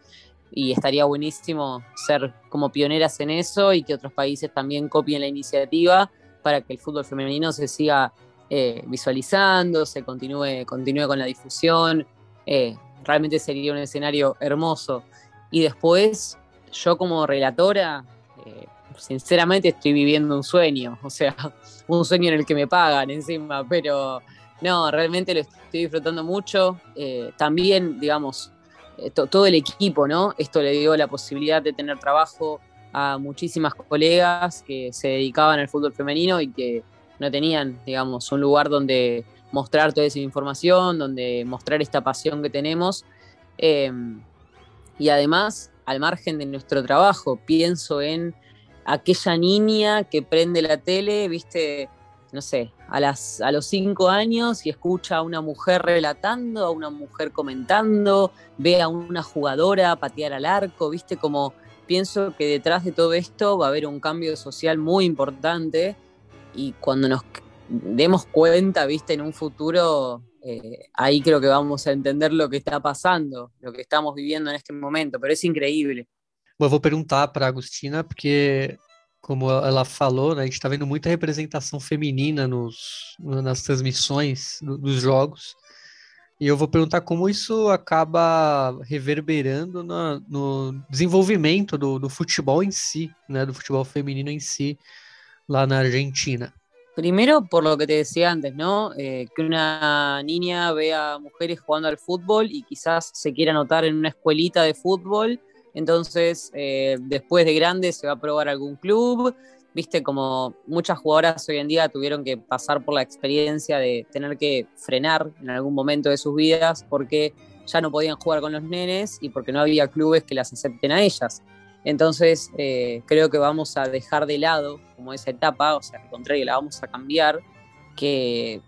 y estaría buenísimo ser como pioneras en eso y que otros países también copien la iniciativa para que el fútbol femenino se siga eh, visualizando, se continúe, continúe con la difusión. eh, realmente sería un escenario hermoso. Y después, yo como relatora, eh, sinceramente estoy viviendo un sueño, o sea, un sueño en el que me pagan encima, pero no, realmente lo estoy disfrutando mucho. También, digamos, todo el equipo, ¿no? Esto le dio la posibilidad de tener trabajo a muchísimas colegas que se dedicaban al fútbol femenino y que no tenían, digamos, un lugar donde mostrar toda esa información, donde mostrar esta pasión que tenemos. Em, y además, al margen de nuestro trabajo, pienso en aquella niña que prende la tele, viste, no sé, a, las, a los cinco años y escucha a una mujer relatando, a una mujer comentando, ve a una jugadora patear al arco, viste, como pienso que detrás de todo esto va a haber un cambio social muy importante y cuando nos demos cuenta, viste, en un futuro, eh, ahí creo que vamos a entender lo que está pasando, lo que estamos viviendo en este momento, pero es increíble. Eu vou perguntar para a Agustina, porque, como ela falou, né, a gente está vendo muita representação feminina nos, nas transmissões do, dos jogos. E eu vou perguntar como isso acaba reverberando no desenvolvimento do, do, futebol em si, né, do futebol feminino em si, lá na Argentina. Primero, por lo que te decía antes, ¿no? Eh, que una niña vea mujeres jugando al fútbol y quizás se quiera anotar en una escuelita de fútbol Entonces, eh, después de grande se va a probar algún club. Viste, como muchas jugadoras hoy en día tuvieron que pasar por la experiencia de tener que frenar en algún momento de sus vidas porque ya no podían jugar con los nenes y porque no había clubes que las acepten a ellas. Entonces, eh, creo que vamos a dejar de lado como esa etapa, o sea, al contrario, la vamos a cambiar, que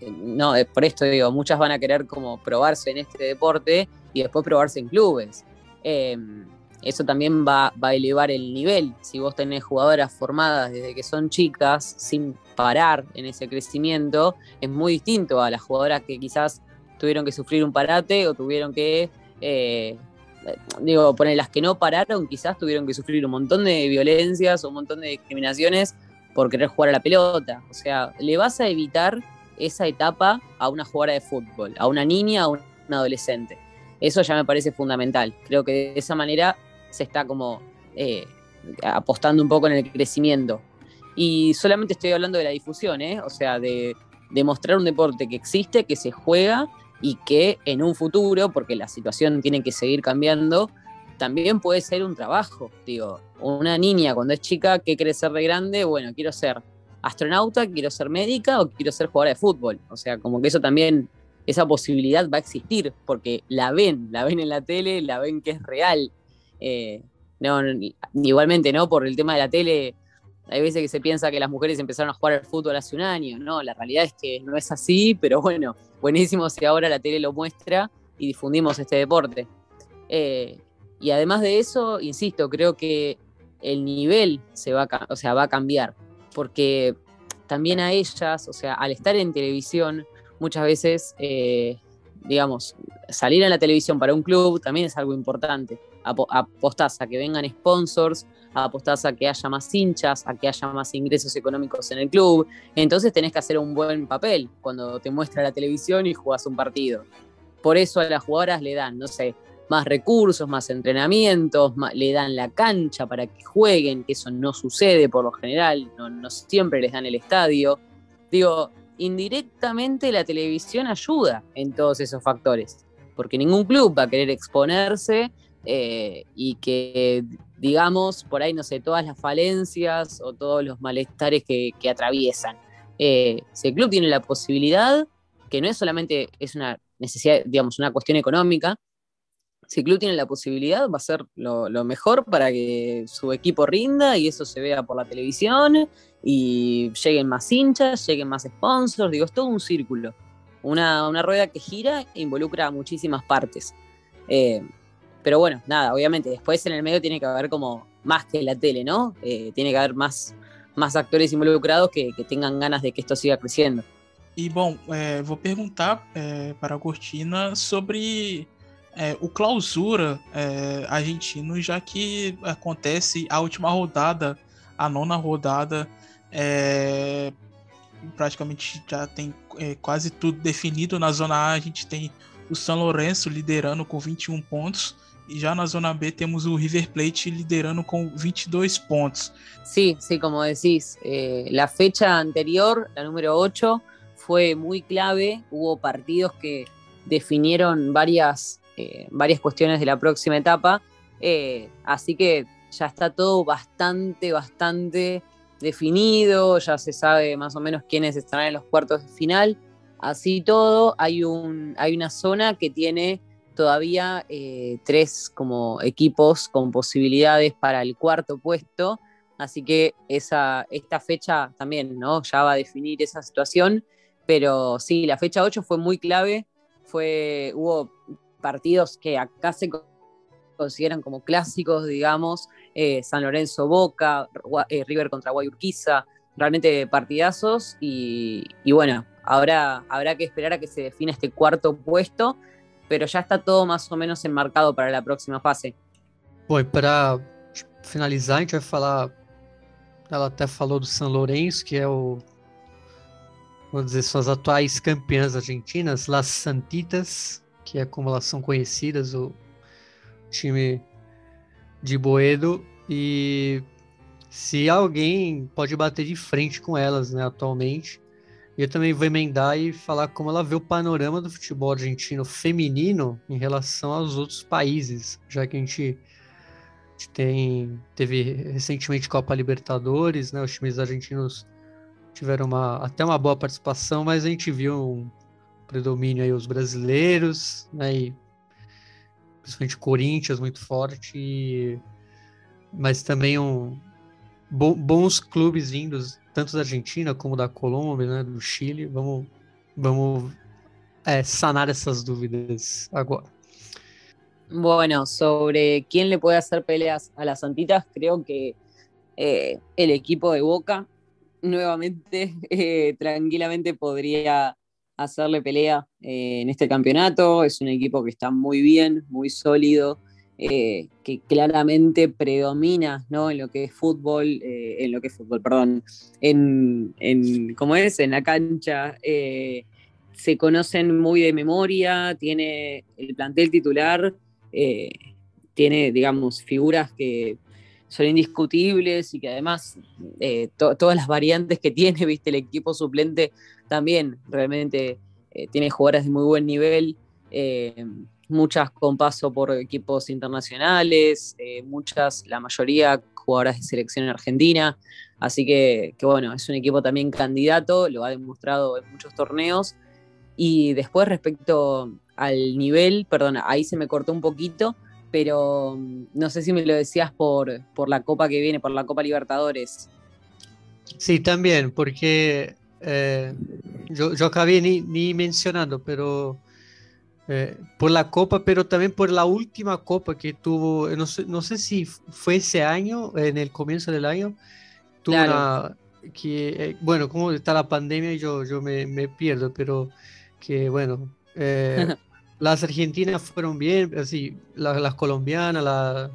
eh, no, por esto digo, muchas van a querer como probarse en este deporte y después probarse en clubes. Em, eso también va, a elevar el nivel. Si vos tenés jugadoras formadas desde que son chicas, sin parar en ese crecimiento, es muy distinto a las jugadoras que quizás tuvieron que sufrir un parate o tuvieron que, eh, digo, poner las que no pararon, quizás tuvieron que sufrir un montón de violencias o un montón de discriminaciones por querer jugar a la pelota. O sea, le vas a evitar esa etapa a una jugadora de fútbol, a una niña, a un adolescente. Eso ya me parece fundamental. Creo que de esa manera se está como eh, apostando un poco en el crecimiento. Y solamente estoy hablando de la difusión, ¿eh? o sea, de, demostrar un deporte que existe, que se juega y que en un futuro, porque la situación tiene que seguir cambiando, también puede ser un trabajo. Digo, una niña cuando es chica, ¿qué quiere ser de grande? Bueno, quiero ser astronauta, quiero ser médica o quiero ser jugadora de fútbol. O sea, como que eso también esa posibilidad va a existir porque la ven, la ven en la tele, la ven que es real. Eh, no, igualmente, ¿no? Por el tema de la tele, hay veces que se piensa que las mujeres empezaron a jugar al fútbol hace un año, ¿no? La realidad es que no es así, pero bueno, buenísimo si ahora la tele lo muestra y difundimos este deporte. Eh, y además de eso, insisto, creo que el nivel se va o sea, va a cambiar, porque también a ellas, o sea, al estar en televisión, muchas veces, eh, digamos, salir en la televisión para un club también es algo importante. Apostás a que vengan sponsors, apostás a que haya más hinchas, a que haya más ingresos económicos en el club. Entonces tenés que hacer un buen papel cuando te muestra la televisión y jugás un partido. Por eso a las jugadoras le dan, no sé, más recursos, más entrenamientos, le dan la cancha para que jueguen, que eso no sucede por lo general, no, no siempre les dan el estadio. Digo, indirectamente la televisión ayuda en todos esos factores, porque ningún club va a querer exponerse eh, y que, digamos, por ahí, no sé, todas las falencias o todos los malestares que, atraviesan. Eh, si el club tiene la posibilidad, que no es solamente es una necesidad, digamos, una cuestión económica, si el club tiene la posibilidad, va a ser lo, mejor para que su equipo rinda y eso se vea por la televisión y lleguen más hinchas, lleguen más sponsors, digo, es todo un círculo, una, rueda que gira e involucra a muchísimas partes. Eh, pero bueno, nada, obviamente, después en el medio tiene que haber como más que la tele, ¿no? Eh, tiene que haber más, más actores involucrados que, tengan ganas de que esto siga creciendo. Y bom, eh, vou perguntar para a Cortina sobre é, o clausura é, argentino, já que acontece a última rodada, a nona rodada, é, praticamente já tem é, quase tudo definido. Na zona A a gente tem o São Lourenço liderando com 21 pontos. E já na zona B temos o River Plate liderando con 22 puntos. Sí, sí, como decís, eh, la fecha anterior, la número 8, fue muy clave. Hubo partidos que definieron varias, eh, varias cuestiones de la próxima etapa. Eh, así que ya está todo bastante, bastante definido. Ya se sabe más o menos quiénes estarán en los cuartos de final. Así todo, hay, un, hay una zona que tiene todavía eh, tres como equipos con posibilidades para el cuarto puesto. Así que esa, esta fecha también ¿no? ya va a definir esa situación. Pero sí, la fecha 8 fue muy clave. Fue, hubo partidos que acá se consideran como clásicos, digamos, eh, San Lorenzo Boca, eh, River contra Guayurquiza, realmente partidazos y, y, bueno, ahora habrá que esperar a que se defina este cuarto puesto pero já está todo mais ou menos enmarcado para a próxima fase. Bom, para finalizar, a gente vai falar. Ela até falou do São Lourenço, que é o. Vamos dizer, suas atuais campeãs argentinas, Las Santitas, que é como elas são conhecidas, o time de Boedo. E se alguém pode bater de frente com elas, né, atualmente, e eu também vou emendar e falar como ela vê o panorama do futebol argentino feminino em relação aos outros países, já que a gente, tem, teve recentemente Copa Libertadores, né? Os times argentinos tiveram uma, até uma boa participação, mas a gente viu um predomínio aí os brasileiros, né? E principalmente Corinthians muito forte, e, mas também um, bons clubes vindos tanto da Argentina como da Colômbia, né, Chile. Vamos, vamos sanar essas dúvidas agora. Bueno, sobre quién le puede hacer peleas a las Santitas, creo que eh, el equipo de Boca nuevamente eh, tranquilamente podría hacerle pelea eh, en este campeonato. Es un equipo que está muy bien, muy sólido, eh, que claramente predomina ¿no? en lo que es fútbol, eh, en lo que es fútbol, perdón, en, en ¿cómo es? En la cancha. Eh, se conocen muy de memoria, tiene el plantel titular, tiene, digamos, figuras que son indiscutibles y que además todas las variantes que tiene, viste, el equipo suplente también realmente tiene jugadores de muy buen nivel muchas con paso por equipos internacionales, eh, muchas, la mayoría jugadoras de selección en Argentina. Así que, que, bueno, es un equipo también candidato, lo ha demostrado en muchos torneos. Y después respecto al nivel, perdón, ahí se me cortó un poquito, pero mm, no sé si me lo decías por, por la Copa que viene, por la Copa Libertadores. Sí, también, porque eh, yo, yo acabé ni, ni mencionando, pero Eh, por la Copa, pero también por la última Copa que tuvo, no sé, no sé si fue ese año, en el comienzo del año, tuvo una, que, eh, bueno, como está la pandemia, yo, yo me, me pierdo, pero que bueno, eh, las argentinas fueron bien, así, las, colombianas, la,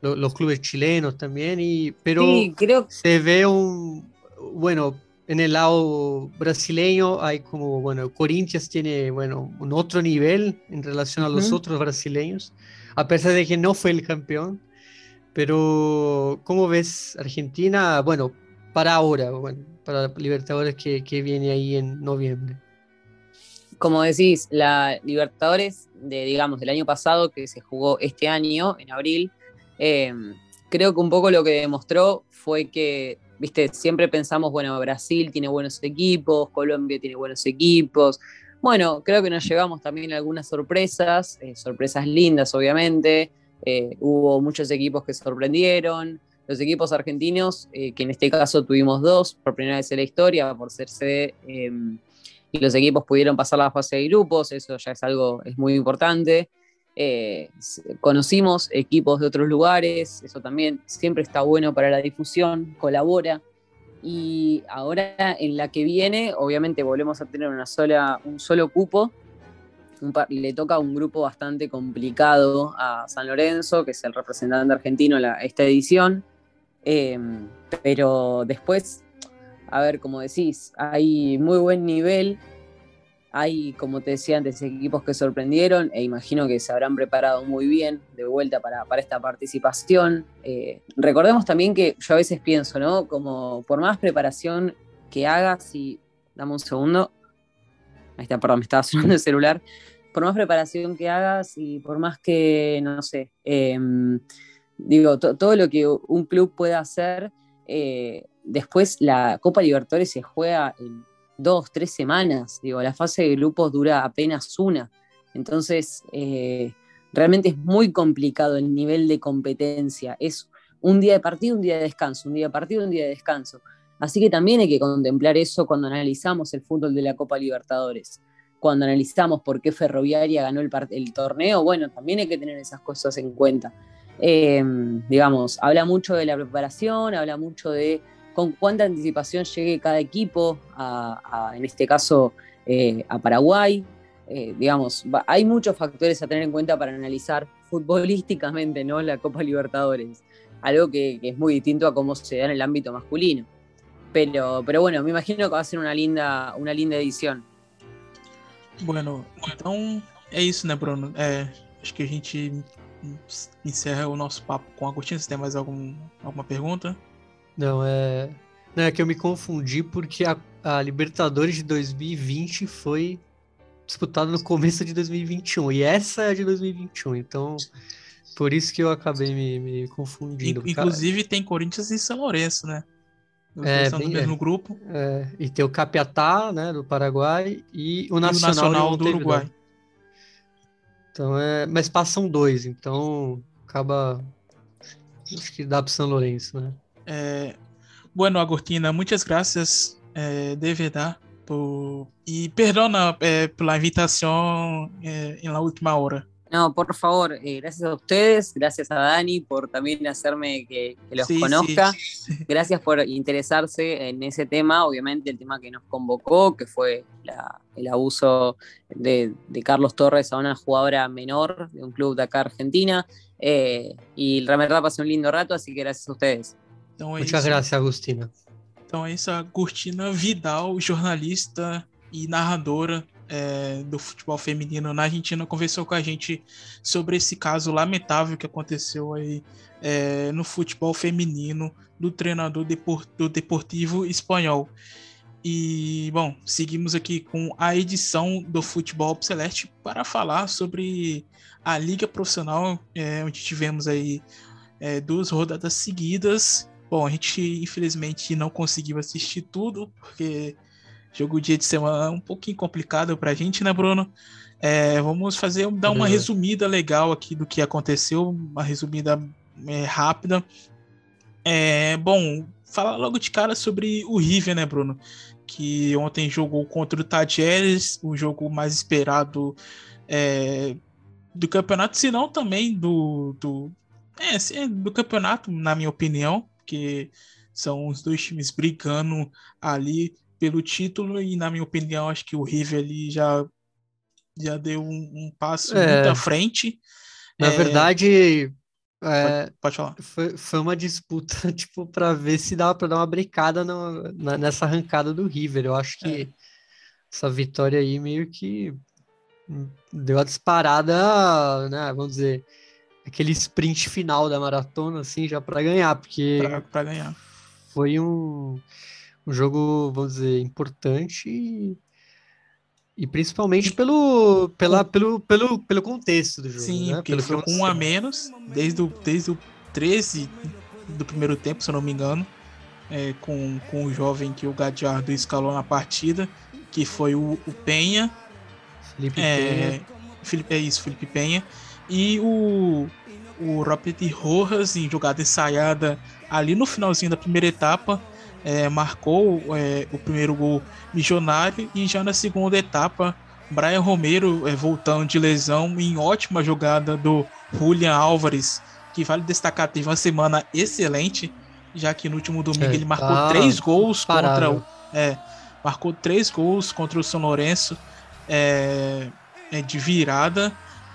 los clubes chilenos también, y, pero creo... se ve un, bueno, en el lado brasileño hay como, bueno, Corinthians tiene, bueno, un otro nivel en relación a los otros brasileños, a pesar de que no fue el campeón. Pero, ¿cómo ves Argentina? Bueno, para ahora, bueno, para Libertadores que, que viene ahí en noviembre. Como decís, la Libertadores de, digamos, del año pasado que se jugó este año, en abril, eh, creo que un poco lo que demostró fue que viste, siempre pensamos, bueno, Brasil tiene buenos equipos, Colombia tiene buenos equipos. Bueno, creo que nos llevamos también algunas sorpresas, eh, sorpresas lindas, obviamente. Eh, hubo muchos equipos que sorprendieron. Los equipos argentinos, eh, que en este caso tuvimos dos por primera vez en la historia, por ser sede, em, y los equipos pudieron pasar la fase de grupos, eso ya es algo, es muy importante. Eh, conocimos equipos de otros lugares, eso también siempre está bueno para la difusión, colabora. Y ahora en la que viene, obviamente volvemos a tener una sola, un solo cupo. le toca un grupo bastante complicado a San Lorenzo, que es el representante argentino en esta edición. Em, pero después, a ver, como decís, hay muy buen nivel hay, como te decía antes, equipos que sorprendieron e imagino que se habrán preparado muy bien de vuelta para, esta participación. Eh, recordemos también que yo a veces pienso, ¿no? Como por más preparación que hagas y... Dame un segundo. Ahí está, perdón, me estaba sonando el celular. Por más preparación que hagas y por más que, no sé, em, digo, todo lo que un club pueda hacer, eh, después la Copa Libertadores se juega en dos, tres semanas. Digo, la fase de grupos dura apenas una. Entonces, eh, realmente es muy complicado el nivel de competencia. Es un día de partido, un día de descanso, un día de partido, un día de descanso. Así que también hay que contemplar eso cuando analizamos el fútbol de la Copa Libertadores. Cuando analizamos por qué Ferroviaria ganó el, torneo, bueno, también hay que tener esas cosas en cuenta. Eh, digamos, habla mucho de la preparación, habla mucho de con cuánta anticipación llegue cada equipo, en este caso eh, a Paraguay. Eh, digamos, hay muchos factores a tener en cuenta para analizar futbolísticamente ¿no? la Copa Libertadores, algo que, es muy distinto a cómo se da en el ámbito masculino. Pero, pero bueno, me imagino que va a ser una linda, una linda edición. Bueno, então é isso, né, Bruno? É, acho que a gente encerra o nosso papo com a Agostinho. Você tem mais algum, alguma pergunta? Não, é. Não, é que eu me confundi porque a, a Libertadores de 2020 foi disputada no começo de 2021 e essa é a de 2021, então por isso que eu acabei me, me confundindo. Inclusive tem Corinthians e São Lourenço, né? Os é, no mesmo é. grupo. É, e tem o Capiatá, né, do Paraguai, e o Nacional, e o Nacional do Uruguai. Então é, mas passam dois, então acaba acho que dá para São Lourenço, né? Eh, bueno, Agostina, muchas gracias eh, de verdad por, y perdona eh, por la invitación en la última hora. No, por favor, gracias a ustedes, gracias a Dani por también hacerme que, los conozca. Gracias por interesarse en ese tema, obviamente el tema que nos convocó, que fue el abuso de, de, Carlos Torres a una jugadora menor de un club de acá Argentina. y la verdad pasé un lindo rato, así que gracias a ustedes. Então é Muchas gracias, Agustina. Então é isso, Agustina Vidal, jornalista e narradora é, do futebol feminino na Argentina, conversou com a gente sobre esse caso lamentável que aconteceu aí é, no futebol feminino do treinador do Deportivo Espanhol. E, bom, seguimos aqui com a edição do Futebol Celeste para falar sobre a Liga Profissional, é, onde tivemos aí é, duas rodadas seguidas Bom, a gente infelizmente não conseguiu assistir tudo, porque jogo dia de semana é um pouquinho complicado pra gente, né, Bruno? É, vamos fazer, dar uma uhum. resumida legal aqui do que aconteceu, uma resumida é, rápida. É, bom, falar logo de cara sobre o River, né, Bruno? Que ontem jogou contra o Tajeres, o jogo mais esperado é, do campeonato, se não também do, do, é, do campeonato, na minha opinião porque são os dois times brigando ali pelo título e na minha opinião acho que o River ali já já deu um, um passo é, muito à frente. Na é... verdade, é, pode, pode, falar. Foi, foi uma disputa tipo para ver se dava para dar uma brincada no, na, nessa arrancada do River. Eu acho que é. essa vitória aí meio que deu a disparada, né? Vamos dizer, aquele sprint final da maratona, assim, já para ganhar, porque. Para ganhar. Foi um, um jogo, vamos dizer, importante e, e principalmente pelo, pela, pelo, pelo, pelo contexto do jogo. Sim, né? porque pelo foi com um a menos, desde o, desde o 13 do primeiro tempo, se eu não me engano, é, com, com o jovem que o Gadiardo escalou na partida, que foi o, o Penha. Felipe é, Penha. Felipe, é isso, Felipe Penha. E o, o Robert Rojas, em jogada ensaiada ali no finalzinho da primeira etapa, é, marcou é, o primeiro gol missionário e já na segunda etapa, Brian Romero é, voltando de lesão em ótima jogada do Julian Álvares, que vale destacar, teve uma semana excelente, já que no último domingo é, ele marcou tá três gols contra o. É, marcou três gols contra o São Lourenço é, de virada.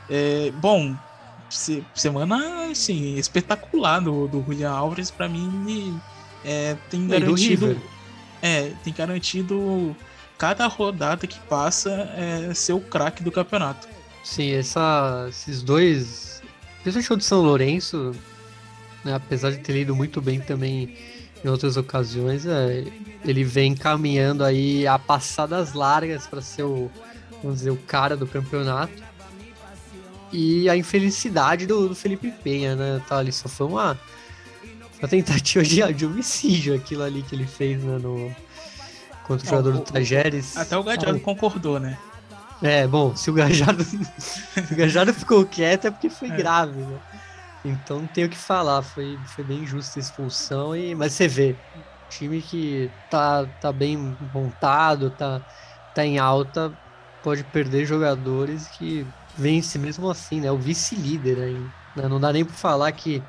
É, bom, semana assim, espetacular do, do Julian Alves, para mim, é, tem garantido. É, tem garantido cada rodada que passa é ser o craque do campeonato. Sim, essa, esses dois, o de São Lourenço, né, apesar de ter lido muito bem também em outras ocasiões, é, ele vem caminhando aí a passadas largas para ser o, vamos dizer, o cara do campeonato. E a infelicidade do, do Felipe Penha, né, tá ali, só foi uma, uma tentativa de, de homicídio aquilo ali que ele fez né, no, contra o jogador do Tajeres. Até o Gadiardo concordou, né? É, bom, se o Gajardo, se o Gajardo ficou quieto é porque foi é. grave, né? Então não tenho o que falar, foi, foi bem justa a expulsão, e, mas você vê, time que tá, tá bem montado, tá, tá em alta, pode perder jogadores que vence mesmo assim, né? O vice-líder aí. Né? Não dá nem para falar que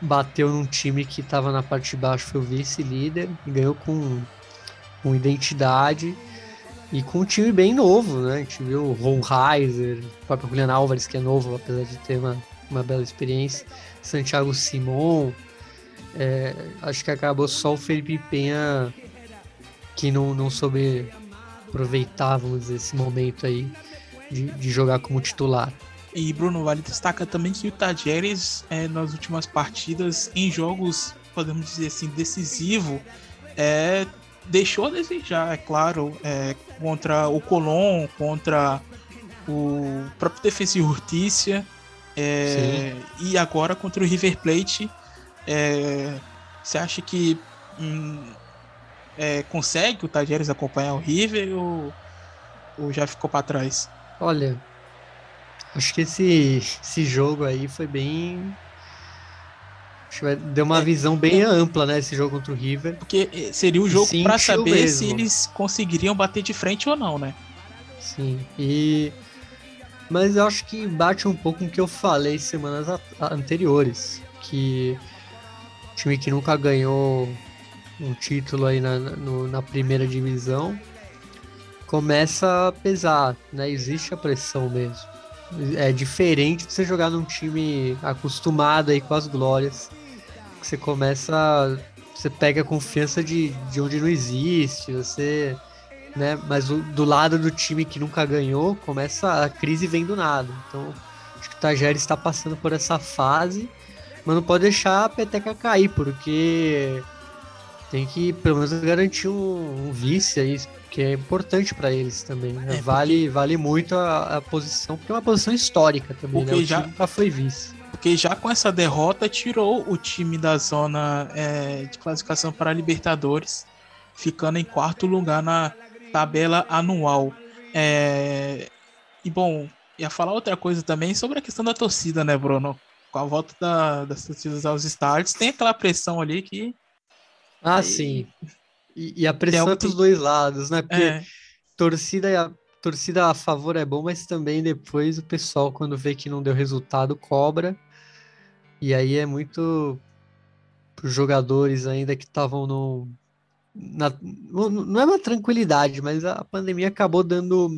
bateu num time que tava na parte de baixo, foi o vice-líder, ganhou com, com identidade e com um time bem novo, né? A gente viu o Ron Heiser, o próprio Julian Álvares, que é novo, apesar de ter uma, uma bela experiência, Santiago Simon. É, acho que acabou só o Felipe Penha que não, não soube aproveitar, vamos dizer, esse momento aí de, de jogar como titular. E Bruno Vale destaca também que o Tajeres, é, nas últimas partidas, em jogos, podemos dizer assim, decisivo, é, deixou a desejar, é claro, é, contra o Colón, contra o próprio Defensa e Hurtícia, é, e agora contra o River Plate. É, você acha que hum, é, consegue o Tajeres acompanhar o River ou, ou já ficou para trás? Olha, acho que esse, esse jogo aí foi bem Deu uma é, visão bem é, ampla, né? Esse jogo contra o River. Porque eh, seria o jogo para saber mesmo. se eles conseguiriam bater de frente ou não, né? Sim. E mas eu acho que bate um pouco com o que eu falei semanas anteriores, que o time que nunca ganhou um título aí na, no, na primeira divisão começa a pesar, né? Existe a pressão mesmo. É diferente de você jogar num time acostumado aí com as glórias que você começa. Você pega a confiança de, de onde não existe, você. Né? Mas o, do lado do time que nunca ganhou, começa a crise vem do nada. Então, acho que o Tajeres está passando por essa fase, mas não pode deixar a peteca cair, porque tem que pelo menos garantir um, um vice aí, que é importante para eles também. Né? É, vale, vale muito a, a, posição, porque é uma posição histórica também, né? O já, nunca foi vice porque já com essa derrota tirou o time da zona é, de classificação para a Libertadores, ficando em quarto lugar na tabela anual. É, e bom, ia falar outra coisa também sobre a questão da torcida, né, Bruno? Com a volta da, das torcidas aos estádios, tem aquela pressão ali que. Ah, aí... sim. E, e, a pressão é dos dois lados, né? Porque é. torcida e a torcida a favor é bom, mas também depois o pessoal, quando vê que não deu resultado, cobra. E aí é muito para os jogadores ainda que estavam no. Na, não é uma tranquilidade, mas a pandemia acabou dando,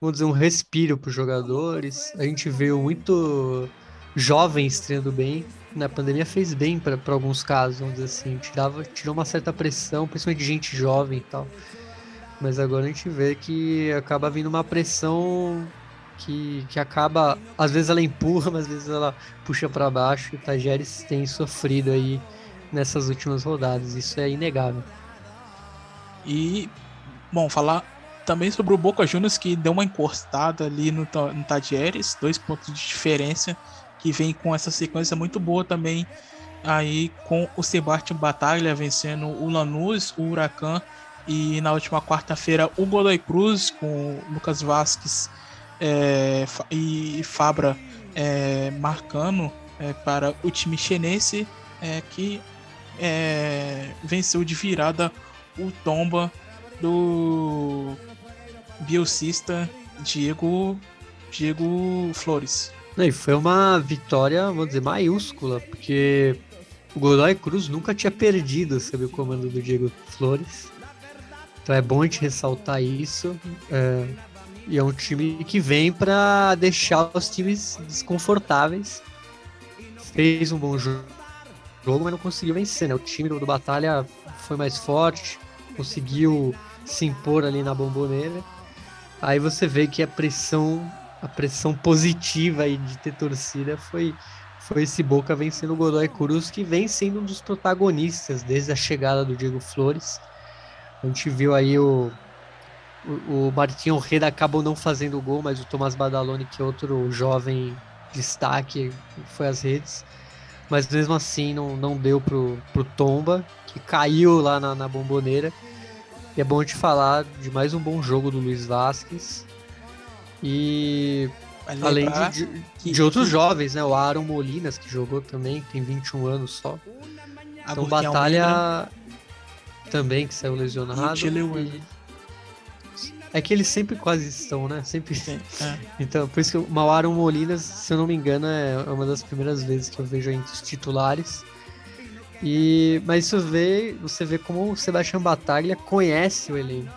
vamos dizer, um respiro para os jogadores. A gente viu muito jovens treinando bem. Na pandemia fez bem para alguns casos, vamos dizer assim. Tirava, tirou uma certa pressão, principalmente de gente jovem e tal. Mas agora a gente vê que acaba vindo uma pressão que, que acaba, às vezes ela empurra, mas às vezes ela puxa para baixo. E o Tajeres tem sofrido aí nessas últimas rodadas, isso é inegável. E, bom, falar também sobre o Boca Juniors que deu uma encostada ali no, no Tajeres, dois pontos de diferença, que vem com essa sequência muito boa também aí com o Sebastião Batalha vencendo o Lanús, o Huracan e na última quarta-feira o Godoy Cruz com o Lucas Vasques é, e Fabra é, marcando é, para o time chinense é, que é, venceu de virada o tomba do biocista Diego Diego Flores. E foi uma vitória, vamos dizer, maiúscula, porque o Godoy Cruz nunca tinha perdido sob o comando do Diego Flores. Então é bom a gente ressaltar isso. É, e é um time que vem para deixar os times desconfortáveis. Fez um bom jogo, mas não conseguiu vencer, né? O time do, Batalha foi mais forte, conseguiu se impor ali na bomboneira. Aí você vê que a pressão, a pressão positiva aí de ter torcida foi, foi esse Boca vencendo o Godoy Cruz, que vem sendo um dos protagonistas desde a chegada do Diego Flores. A gente viu aí o, o, o Martinho Reda acabou não fazendo gol, mas o Tomás Badaloni, que é outro jovem destaque, foi às redes. Mas mesmo assim não, não deu pro, pro Tomba, que caiu lá na, na bomboneira. E é bom te falar de mais um bom jogo do Luiz Vasquez. E além de, de, de outros jovens, né? O Aaron Molinas, que jogou também, tem 21 anos só. Então, Batalha também, que saiu lesionado. E... É que eles sempre quase estão, né? Sempre. É. Então, por isso que o Mauaron Molinas, se eu não me engano, é uma das primeiras vezes que eu vejo entre os titulares. E, mas isso vê, você vê como o Sebastião Battaglia conhece o elenco.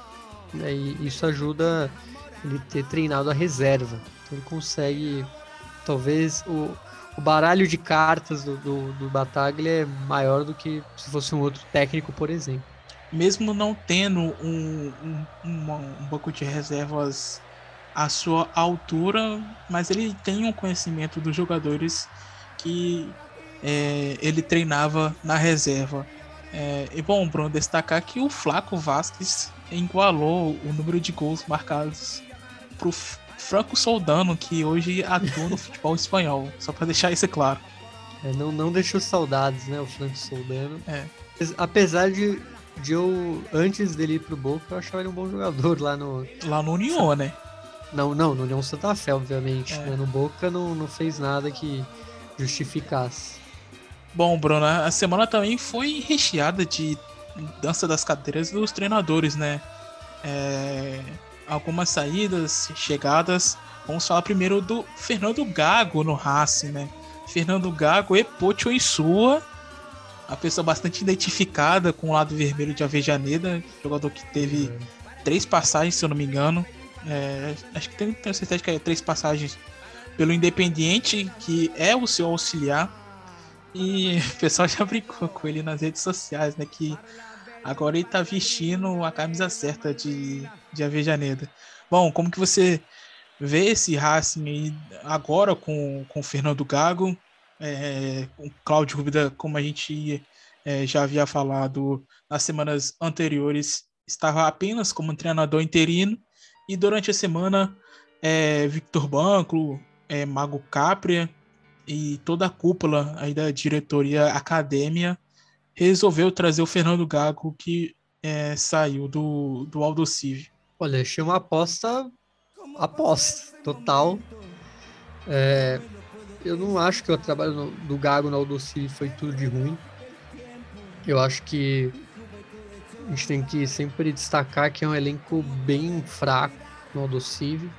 Né? E isso ajuda ele ter treinado a reserva. Então ele consegue. Talvez o, o baralho de cartas do, do, do Bataglia é maior do que se fosse um outro técnico, por exemplo mesmo não tendo um, um, um, banco de reservas à sua altura, mas ele tem um conhecimento dos jogadores que é, ele treinava na reserva. É, e bom, Bruno, destacar que o Flaco Vasquez igualou o número de gols marcados pro Franco Soldano, que hoje atua no futebol espanhol, só para deixar isso claro. É, não, não deixou saudades, né, o Franco Soldano. É. Apesar de de eu, antes dele ir pro Boca, eu achava ele um bom jogador lá no. Lá no União, né? Não, não, no União Santa Fé, obviamente. É. Né? No Boca não, não fez nada que justificasse. Bom, Bruno, a semana também foi recheada de dança das cadeiras dos treinadores, né? É, algumas saídas, chegadas. Vamos falar primeiro do Fernando Gago no Racing, né? Fernando Gago e Pocho em sua uma pessoa bastante identificada com o lado vermelho de Avejaneda, jogador que teve é. três passagens, se eu não me engano. É, acho que tem, tenho certeza que é três passagens pelo Independiente, que é o seu auxiliar. E o pessoal já brincou com ele nas redes sociais, né? Que agora ele tá vestindo a camisa certa de, de Avejaneda. Bom, como que você vê esse Racing aí agora com, com o Fernando Gago? É, o Cláudio Rubida, como a gente é, já havia falado nas semanas anteriores, estava apenas como treinador interino e durante a semana é, Victor Banco, é, Mago Capria e toda a cúpula aí da diretoria acadêmia resolveu trazer o Fernando Gago que é, saiu do, do Aldo Civi. Olha, achei uma aposta aposta total. É, eu não acho que o trabalho no, do Gago na Aldocili foi tudo de ruim. Eu acho que a gente tem que sempre destacar que é um elenco bem fraco no Aldocive.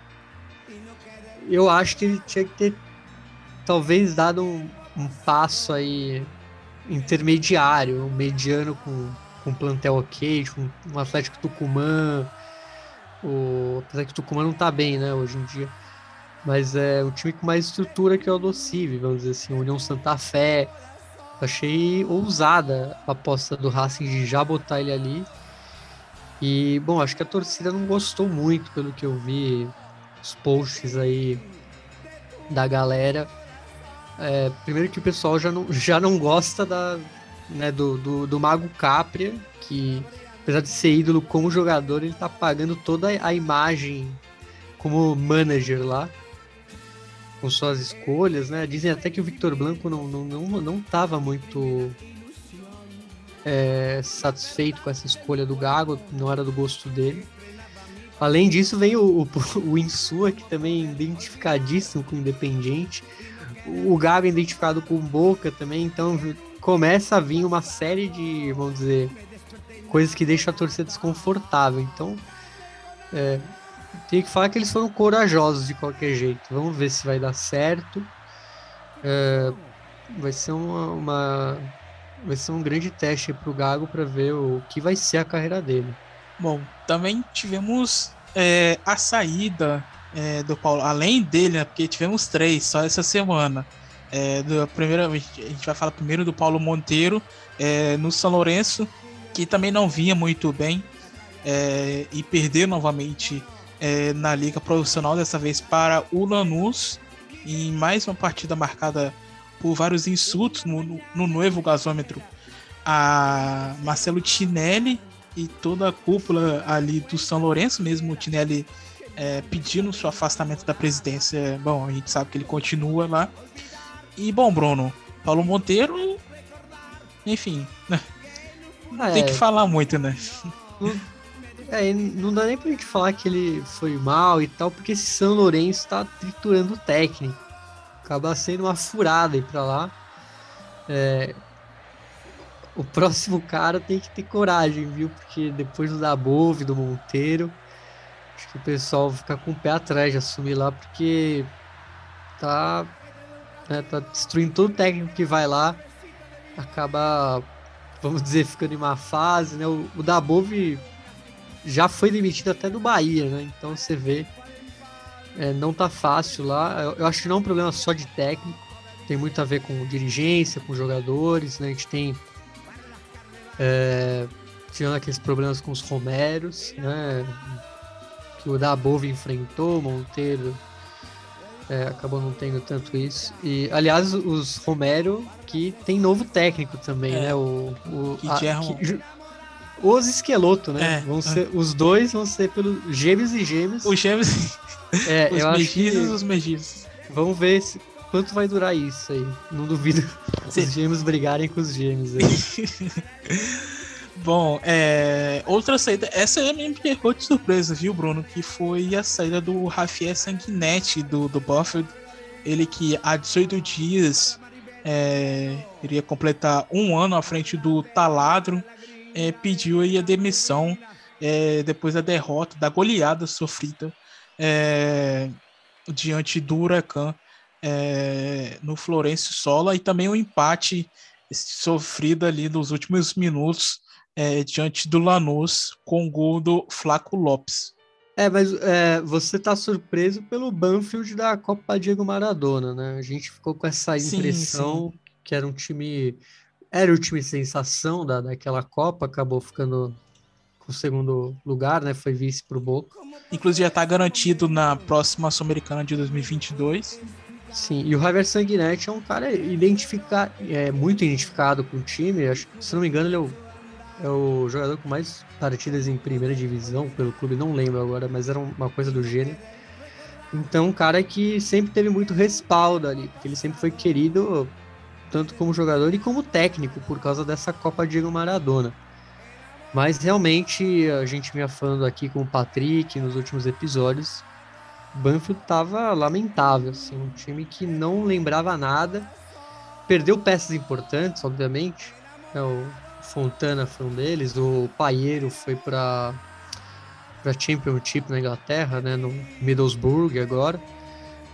Eu acho que ele tinha que ter talvez dado um, um passo aí intermediário, um mediano com, com plantel ok, com um Atlético Tucumã. O Atlético Tucumã não tá bem, né, hoje em dia mas é um time com mais estrutura que o do vamos dizer assim, União Santa Fé. Achei ousada a aposta do Racing de já botar ele ali. E, bom, acho que a torcida não gostou muito pelo que eu vi, os posts aí da galera. É, primeiro que o pessoal já não, já não gosta da, né, do, do, do Mago Capria, que apesar de ser ídolo como jogador, ele tá pagando toda a imagem como manager lá com suas escolhas, né? Dizem até que o Victor Blanco não não não, não tava muito é, satisfeito com essa escolha do Gago, não era do gosto dele. Além disso, vem o, o, o Insua, que também é identificadíssimo com o. O Gago é identificado com Boca também, então começa a vir uma série de, vamos dizer, coisas que deixam a torcida desconfortável. Então, é, tem que falar que eles foram corajosos de qualquer jeito. Vamos ver se vai dar certo. É, vai ser uma, uma, vai ser um grande teste para o Gago para ver o que vai ser a carreira dele. Bom, também tivemos é, a saída é, do Paulo, além dele, né, porque tivemos três só essa semana. É, do, primeira, a gente vai falar primeiro do Paulo Monteiro é, no São Lourenço, que também não vinha muito bem é, e perder novamente é, na liga profissional, dessa vez para o Lanús, em mais uma partida marcada por vários insultos no, no, no novo gasômetro a Marcelo Tinelli e toda a cúpula ali do São Lourenço, mesmo o Tinelli é, pedindo seu afastamento da presidência. Bom, a gente sabe que ele continua lá. E bom, Bruno, Paulo Monteiro, enfim, né? Não tem que é. falar muito, né? Não, é, não dá nem pra gente falar que ele foi mal e tal, porque esse São Lourenço tá triturando o técnico. Acaba sendo uma furada aí pra lá. É, o próximo cara tem que ter coragem, viu? Porque depois do Dabove, do Monteiro, acho que o pessoal fica com o pé atrás de assumir lá, porque tá, né, tá destruindo todo técnico que vai lá, acaba, vamos dizer, ficando em uma fase, né? O, o Dabove já foi demitido até do Bahia, né? Então você vê, é, não tá fácil lá. Eu, eu, acho que não é um problema só de técnico, tem muito a ver com dirigência, com jogadores, né? A gente tem é, tirando aqueles problemas com os Romeros, né? Que o Dabove enfrentou, Monteiro é, acabou não tendo tanto isso. E, aliás, os Romero que tem novo técnico também, é, né? O, o, que a, que, os Esqueloto, né? É, vão ser, Os dois vão ser pelos gêmeos e gêmeos. Os gêmeos. É, os megizos os megizos. Vamos ver se, quanto vai durar isso aí. Não duvido Sim. os gêmeos brigarem com os gêmeos aí. Bom, é, outra saída, essa me pegou de surpresa, viu, Bruno? Que foi a saída do Rafael Sanguinetti do, do Buffett. Ele que há 18 dias é, iria completar um ano à frente do Taladro, é, pediu aí a demissão é, depois da derrota, da goleada sofrida é, diante do Huracan é, no Florencio Sola e também o um empate sofrido ali nos últimos minutos é, diante do Lanús com o gol do Flaco Lopes. É, mas é, você tá surpreso pelo Banfield da Copa Diego Maradona, né? A gente ficou com essa impressão sim, sim. que era um time. Era o time sensação da, daquela Copa, acabou ficando com o segundo lugar, né? Foi vice pro Boca. Inclusive já tá garantido na próxima Sul-Americana de 2022. Sim, e o Javier Sanguinetti é um cara identificar, é, muito identificado com o time. Acho, se não me engano, ele é o, é o jogador com mais partidas em primeira divisão pelo clube, não lembro agora, mas era uma coisa do gênero. Então, um cara que sempre teve muito respaldo ali, porque ele sempre foi querido tanto como jogador e como técnico por causa dessa Copa Diego Maradona. Mas realmente a gente vinha falando aqui com o Patrick nos últimos episódios Banfield tava lamentável, assim, um time que não lembrava nada, perdeu peças importantes, obviamente. É, o Fontana foi um deles, o Paiero foi para para Championship na Inglaterra, né, no Middlesbrough agora.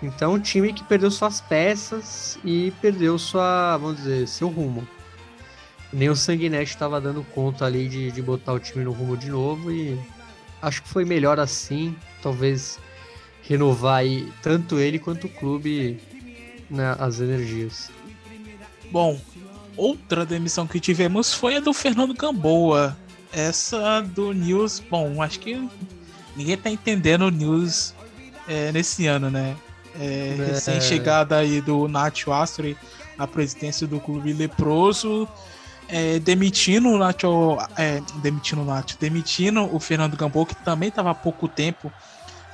Então, um time que perdeu suas peças e perdeu sua, vamos dizer, seu rumo. Nem o Sanguinetti estava dando conta ali de, de botar o time no rumo de novo e acho que foi melhor assim. Talvez renovar aí tanto ele quanto o clube né, as energias. Bom, outra demissão que tivemos foi a do Fernando Gamboa. Essa do News, bom, acho que ninguém tá entendendo o News é, nesse ano, né? É, é. Recém-chegada aí do Nacho Astori à presidência do clube leproso, é, demitindo o Nacho, é, demitindo o Nacho, demitindo o Fernando Gamboa, que também estava há pouco tempo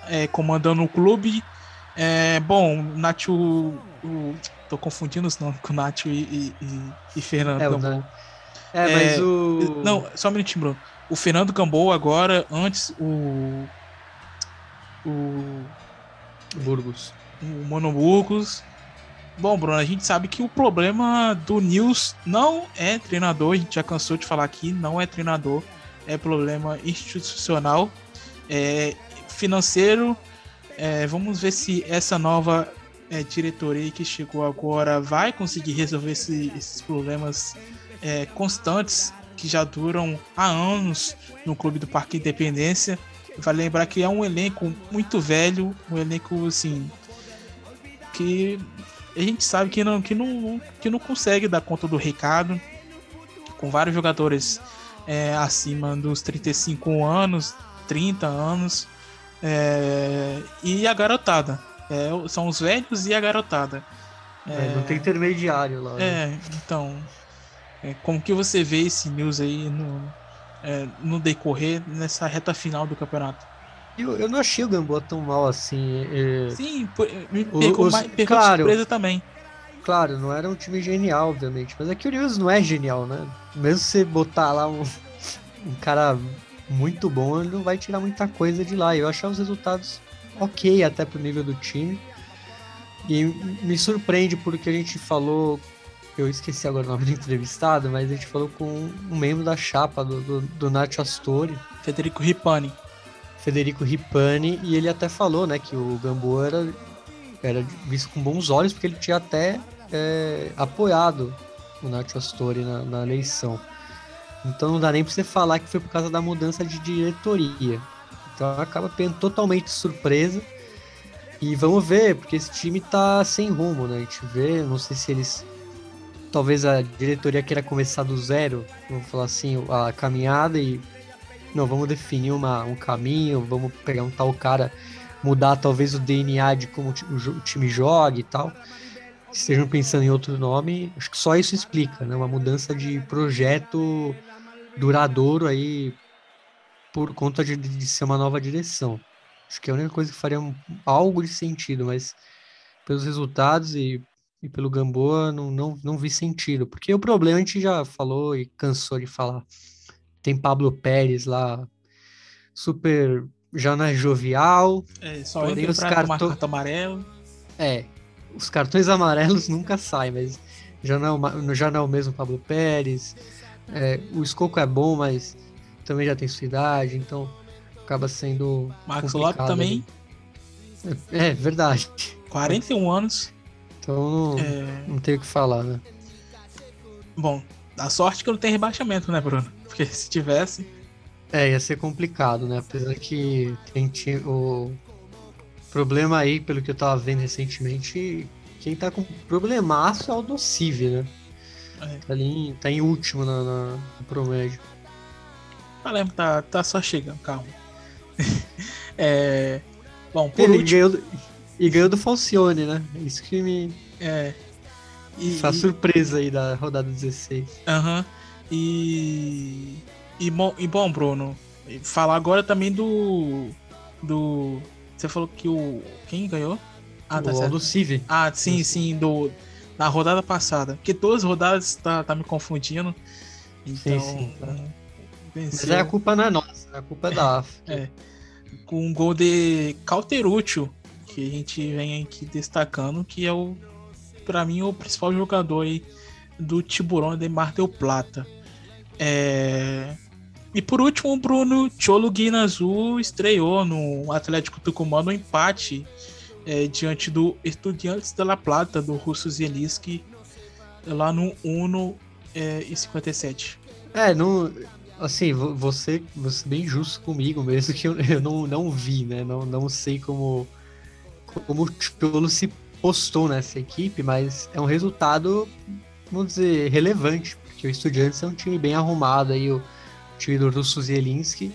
é, comandando o clube. É, bom, Nacho. O, tô confundindo os nomes com o Nacho e, e, e Fernando é, Gamboa. É, mas é, o. Não, só um minutinho, Bruno. O Fernando Gamboa agora, antes o. O. Burgos. O Mano Burgos. Bom, Bruno, a gente sabe que o problema do Nils não é treinador, a gente já cansou de falar aqui, não é treinador, é problema institucional. É, financeiro. É, vamos ver se essa nova é, diretoria que chegou agora vai conseguir resolver esse, esses problemas é, constantes que já duram há anos no clube do Parque Independência. Vale lembrar que é um elenco muito velho, um elenco assim que a gente sabe que não, que não, que não consegue dar conta do recado, com vários jogadores é, acima dos 35 anos, 30 anos, é, e a garotada. É, são os velhos e a garotada. É, não tem intermediário lá. Né? É, então. É, como que você vê esse news aí no, é, no decorrer nessa reta final do campeonato? Eu, eu não achei o Gamboa tão mal assim. É... Sim, me pegou, os, mais, pegou claro, surpresa também. Claro, não era um time genial, obviamente, mas é que o News não é genial, né? Mesmo você botar lá um, um cara muito bom, ele não vai tirar muita coisa de lá. Eu achava os resultados ok até pro nível do time. E me surpreende porque a gente falou, eu esqueci agora o nome do entrevistado, mas a gente falou com um membro da chapa do, do, do Nacho Astori. Federico Ripani. Federico Ripani, e ele até falou, né, que o Gamboa era, era visto com bons olhos, porque ele tinha até é, apoiado o Nacho Astori na, na eleição. Então não dá nem pra você falar que foi por causa da mudança de diretoria. Então acaba pegando totalmente surpresa. E vamos ver, porque esse time tá sem rumo, né? A gente vê, não sei se eles. Talvez a diretoria queira começar do zero, vamos falar assim, a caminhada e. Não, vamos definir uma, um caminho, vamos pegar um tal cara, mudar talvez o DNA de como o time joga e tal. Estejam pensando em outro nome, acho que só isso explica, né? Uma mudança de projeto duradouro aí por conta de, de ser uma nova direção. Acho que é a única coisa que faria um, algo de sentido, mas pelos resultados e, e pelo Gamboa não, não, não vi sentido. Porque o problema a gente já falou e cansou de falar. Tem Pablo Pérez lá, super já não é jovial. É, só entra os cartões cartão amarelo. É, os cartões amarelos nunca saem, mas já não, é já não é o mesmo Pablo Pérez. É, o Escoco é bom, mas também já tem sua idade, então acaba sendo. Max Lopes também. É, é, verdade. 41 anos. Então não, é... não tenho o que falar, né? Bom, a sorte que não tem rebaixamento, né, Bruno? Porque se tivesse. É, ia ser complicado, né? Apesar que tem o problema aí, pelo que eu tava vendo recentemente, quem tá com problemaço é o Nocive, né? É. Tá, ali, tá em último na, na, no promédio. Palermo tá, tá só chegando, calma. é, bom, por Ele último... ganhou, e ganhou do Falcione, né? Isso que me. É. E, Essa surpresa aí da rodada 16. Aham. Uhum. E, e, bom, e bom, Bruno, falar agora também do. Do. Você falou que o. Quem ganhou? Ah, tá o certo. do Civi. Ah, sim, sim, do. Na rodada passada. Porque todas as rodadas tá, tá me confundindo. Então. Sim, sim, tá. Venceu. Mas a culpa não é nossa, a culpa é da AF. é. Com um gol de Cauteruccio, que a gente vem aqui destacando, que é o, para mim, o principal jogador aí do Tiburão de Mar del Plata. É... E por último, o Bruno Cholo Guinazu estreou no Atlético Tucumã no empate é, diante do Estudiantes de La Plata, do Russo Zielinski, lá no 1 é, e 57. É, não, assim, você, você bem justo comigo mesmo, que eu, eu não, não vi, né? Não, não sei como, como o Cholo se postou nessa equipe, mas é um resultado, vamos dizer, relevante, porque o Estudiantes é um time bem arrumado aí, o time do Russo Zielinski.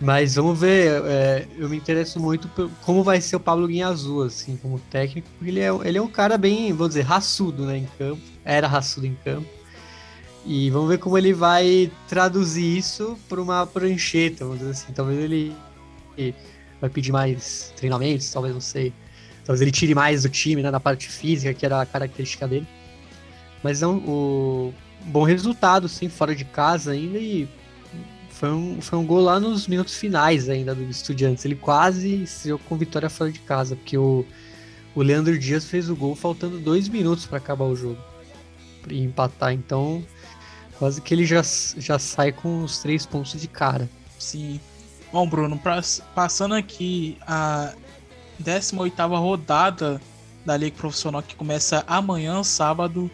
Mas vamos ver, é, eu me interesso muito como vai ser o Pablo Guinhazul, assim, como técnico, porque ele é, ele é um cara bem, vamos dizer, raçudo, né, em campo. Era raçudo em campo. E vamos ver como ele vai traduzir isso para uma prancheta, vamos dizer assim. Talvez ele vai pedir mais treinamentos, talvez não sei. Talvez ele tire mais do time, né, na parte física, que era a característica dele. Mas não, o bom resultado, sim, fora de casa ainda e foi um, foi um gol lá nos minutos finais ainda do Estudiantes. Ele quase estreou com vitória fora de casa, porque o, o Leandro Dias fez o gol faltando dois minutos para acabar o jogo e empatar. Então, Quase que ele já, já sai com os três pontos de cara. Sim. Bom, Bruno, pra, passando aqui a 18 rodada da Liga Profissional que começa amanhã, sábado,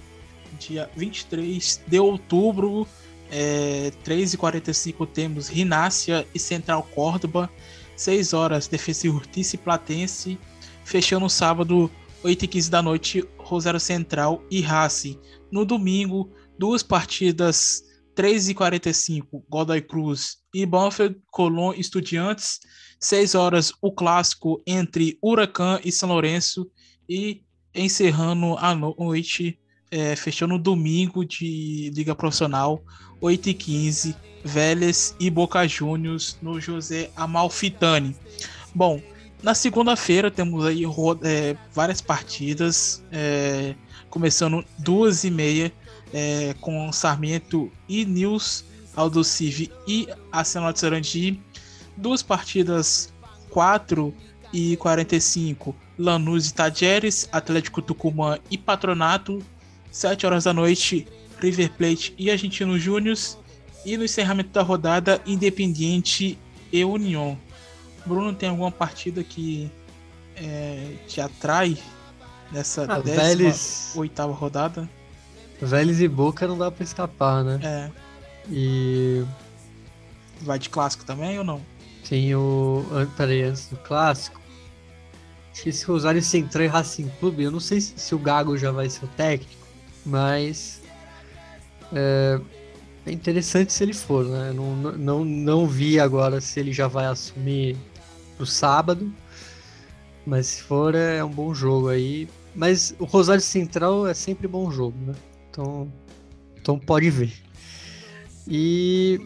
dia 23 de outubro, é, 3h45 temos Rinácia e Central Córdoba, 6 horas Defesa Urtice e Platense, fechando sábado, 8h15 da noite, Rosário Central e Racing. No domingo, duas partidas 3h45, Godoy Cruz e Banfield, Colón Estudiantes. 6 horas, o clássico entre Huracan e São Lourenço. E encerrando a noite, é, fechando domingo de Liga Profissional, 8h15, Vélez e Boca Juniors no José Amalfitani. Bom, na segunda-feira temos aí é, várias partidas, é, começando duas e meia é, com Sarmento e Nils, Aldo Civi e Arsenal de Sarandi. Duas partidas 4 e 45, Lanús e Tajeres, Atlético Tucumã e Patronato. 7 horas da noite, River Plate e Argentino Júnior. E no encerramento da rodada, Independiente e União. Bruno, tem alguma partida que é, te atrai nessa ah, 18 rodada? Vélez e Boca não dá pra escapar, né? É. E. Vai de clássico também ou não? Tem o. Peraí, antes do clássico. Acho que esse Rosário Central e Racing Clube. Eu não sei se o Gago já vai ser o técnico, mas. É, é interessante se ele for, né? Não, não, não vi agora se ele já vai assumir pro sábado. Mas se for, é um bom jogo aí. Mas o Rosário Central é sempre bom jogo, né? Então, então pode ver. E,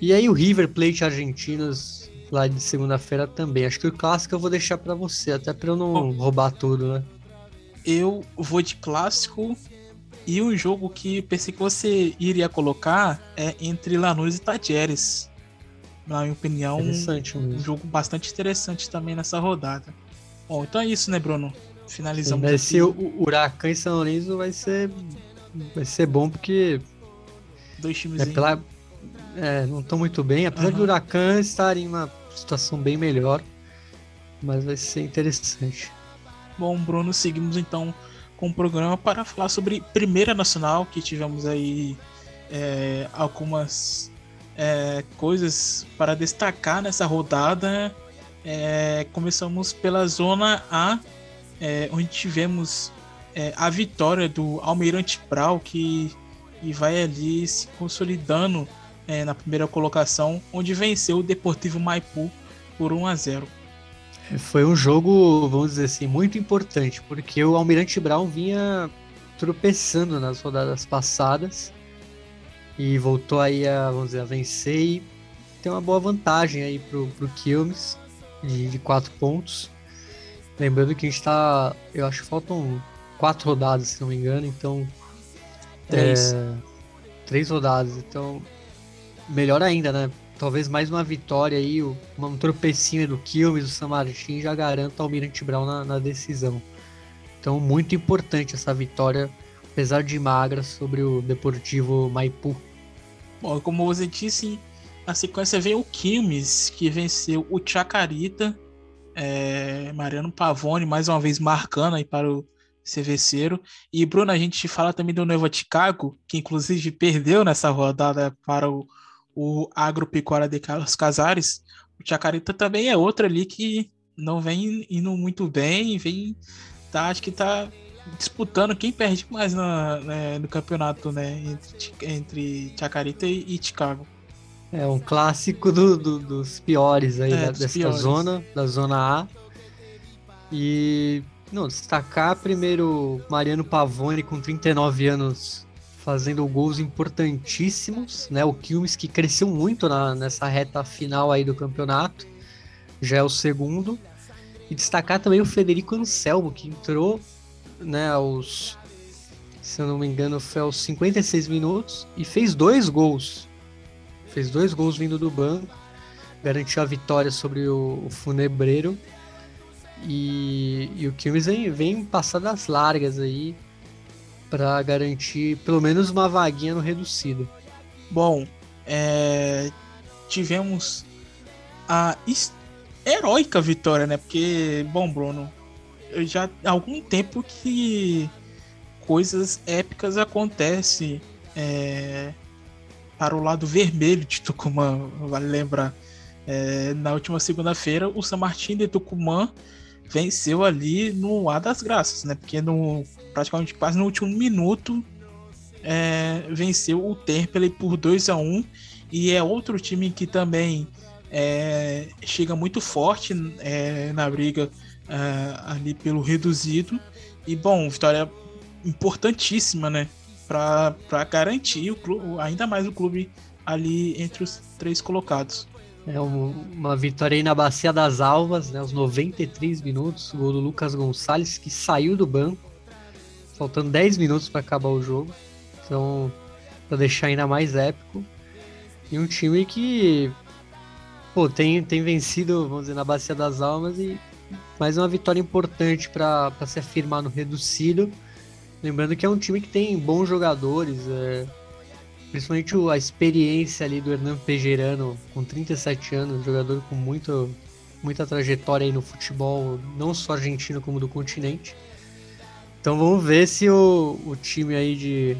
e aí o River Plate Argentinos lá de segunda-feira também. Acho que o clássico eu vou deixar para você, até para eu não Bom, roubar tudo, né? Eu vou de clássico e um jogo que pensei que você iria colocar é entre Lanús e Tajeres. Na minha opinião, um, um jogo bastante interessante também nessa rodada. Bom, então é isso, né, Bruno? Finalizamos. Sim, se o Huracan e São Lourenço vai ser vai ser bom porque dois times é pela, é, não estão muito bem, apesar uhum. do Huracan estar em uma situação bem melhor, mas vai ser interessante. Bom, Bruno, seguimos então com o programa para falar sobre Primeira Nacional, que tivemos aí é, algumas é, coisas para destacar nessa rodada. É, começamos pela Zona A, é, onde tivemos é, a vitória do Almirante Brau, que e vai ali se consolidando é, na primeira colocação, onde venceu o Deportivo Maipu por 1 a 0. É, foi um jogo, vamos dizer assim, muito importante, porque o Almirante Brown vinha tropeçando nas rodadas passadas e voltou aí a, vamos dizer, a vencer e tem uma boa vantagem aí pro, pro Quilmes de, de quatro pontos. Lembrando que a gente tá. Eu acho que faltam quatro rodadas, se não me engano, então. Três. É, três rodadas, então. Melhor ainda, né? Talvez mais uma vitória aí, um tropecinho do Quilmes, do San Martin já garanta o Almirante Brown na, na decisão. Então, muito importante essa vitória, apesar de magra, sobre o Deportivo Maipu. Bom, como você disse, na sequência veio o Quilmes, que venceu o Chacarita é, Mariano Pavone, mais uma vez marcando aí para o Cerveceiro. E, Bruno, a gente fala também do Nova Chicago, que inclusive perdeu nessa rodada para o, o Agropecuária de Carlos Casares. O Chacarita também é outro ali que não vem indo muito bem, vem, tá, acho que tá disputando quem perde mais na, né, no campeonato, né, entre, entre Chacarita e, e Chicago. É um clássico do, do, dos piores aí é, da, dessa piores. zona, da zona A. E não, destacar primeiro Mariano Pavone com 39 anos fazendo gols importantíssimos, né? O Quilmes que cresceu muito na, nessa reta final aí do campeonato, já é o segundo. E destacar também o Federico Anselmo, que entrou, né, aos, se eu não me engano, foi aos 56 minutos e fez dois gols fez dois gols vindo do banco, garantiu a vitória sobre o, o Funebreiro. E, e o Quilmes vem, vem passadas largas aí para garantir pelo menos uma vaguinha no reducido. Bom, é, tivemos a heróica vitória, né? Porque, bom, Bruno, já há algum tempo que coisas épicas acontecem é, para o lado vermelho de Tucumã, vale lembrar. É, na última segunda-feira, o San Martín de Tucumã venceu ali no A das Graças, né? Porque no, praticamente quase no último minuto é, venceu o Temperley por 2 a 1 e é outro time que também é, chega muito forte é, na briga é, ali pelo reduzido. E bom, vitória importantíssima, né? Para garantir o clube, ainda mais o clube ali entre os três colocados. É uma vitória aí na Bacia das Alvas, né? Os 93 minutos, gol do Lucas Gonçalves, que saiu do banco, faltando 10 minutos para acabar o jogo. Então, para deixar ainda mais épico. E um time que pô, tem, tem vencido, vamos dizer, na Bacia das Almas e mais uma vitória importante para se afirmar no reducido. Lembrando que é um time que tem bons jogadores, é, principalmente a experiência ali do Hernan Pejerano, com 37 anos, jogador com muito, muita trajetória aí no futebol, não só argentino como do continente. Então vamos ver se o, o time aí de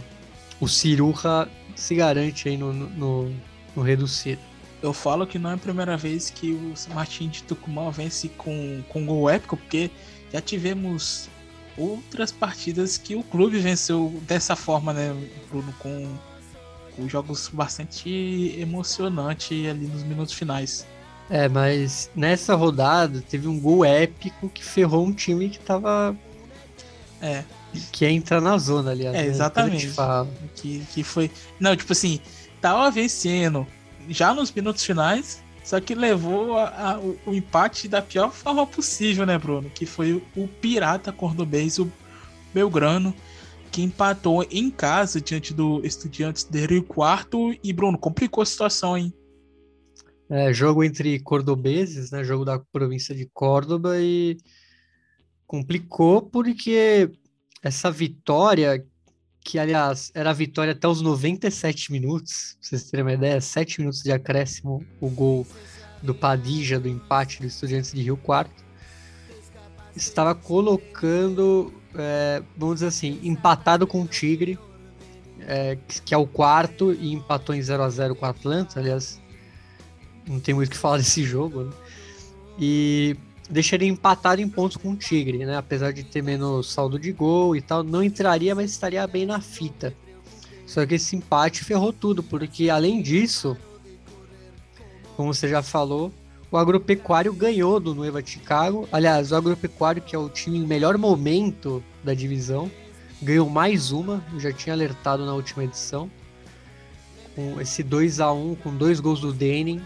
o Ciruja se garante aí no, no, no reducido. Eu falo que não é a primeira vez que o Martin de Tucumã vence com, com gol épico, porque já tivemos outras partidas que o clube venceu dessa forma, né, Bruno, com, com jogos bastante emocionantes ali nos minutos finais. É, mas nessa rodada teve um gol épico que ferrou um time que tava. É. Que entra na zona, aliás. É, né? exatamente. Que, que foi. Não, tipo assim, tava vencendo já nos minutos finais, só que levou a, a, o, empate da pior forma possível, né, Bruno? Que foi o Pirata Cordobês, o Belgrano, que empatou em casa diante do Estudiantes de Rio Quarto. E, Bruno, complicou a situação, hein? É, jogo entre cordobeses, né? Jogo da província de Córdoba e complicou porque essa vitória que aliás era a vitória até os 97 minutos, pra vocês terem uma ideia, 7 minutos de acréscimo, o gol do Padija do empate do Estudiantes de Rio Quarto, estava colocando, é, vamos dizer assim, empatado com o Tigre, é, que é o quarto, e empatou em 0 a 0 com o Atlanta, aliás, não tem muito o que falar desse jogo, né? E deixaria empatado em pontos com o Tigre, né? Apesar de ter menos saldo de gol e tal, não entraria, mas estaria bem na fita. Só que esse empate ferrou tudo, porque além disso, como você já falou, o Agropecuário ganhou do Nueva Chicago. Aliás, o Agropecuário, que é o time em melhor momento da divisão, ganhou mais uma, já tinha alertado na última edição. Com esse 2 a 1 com dois gols do Denning,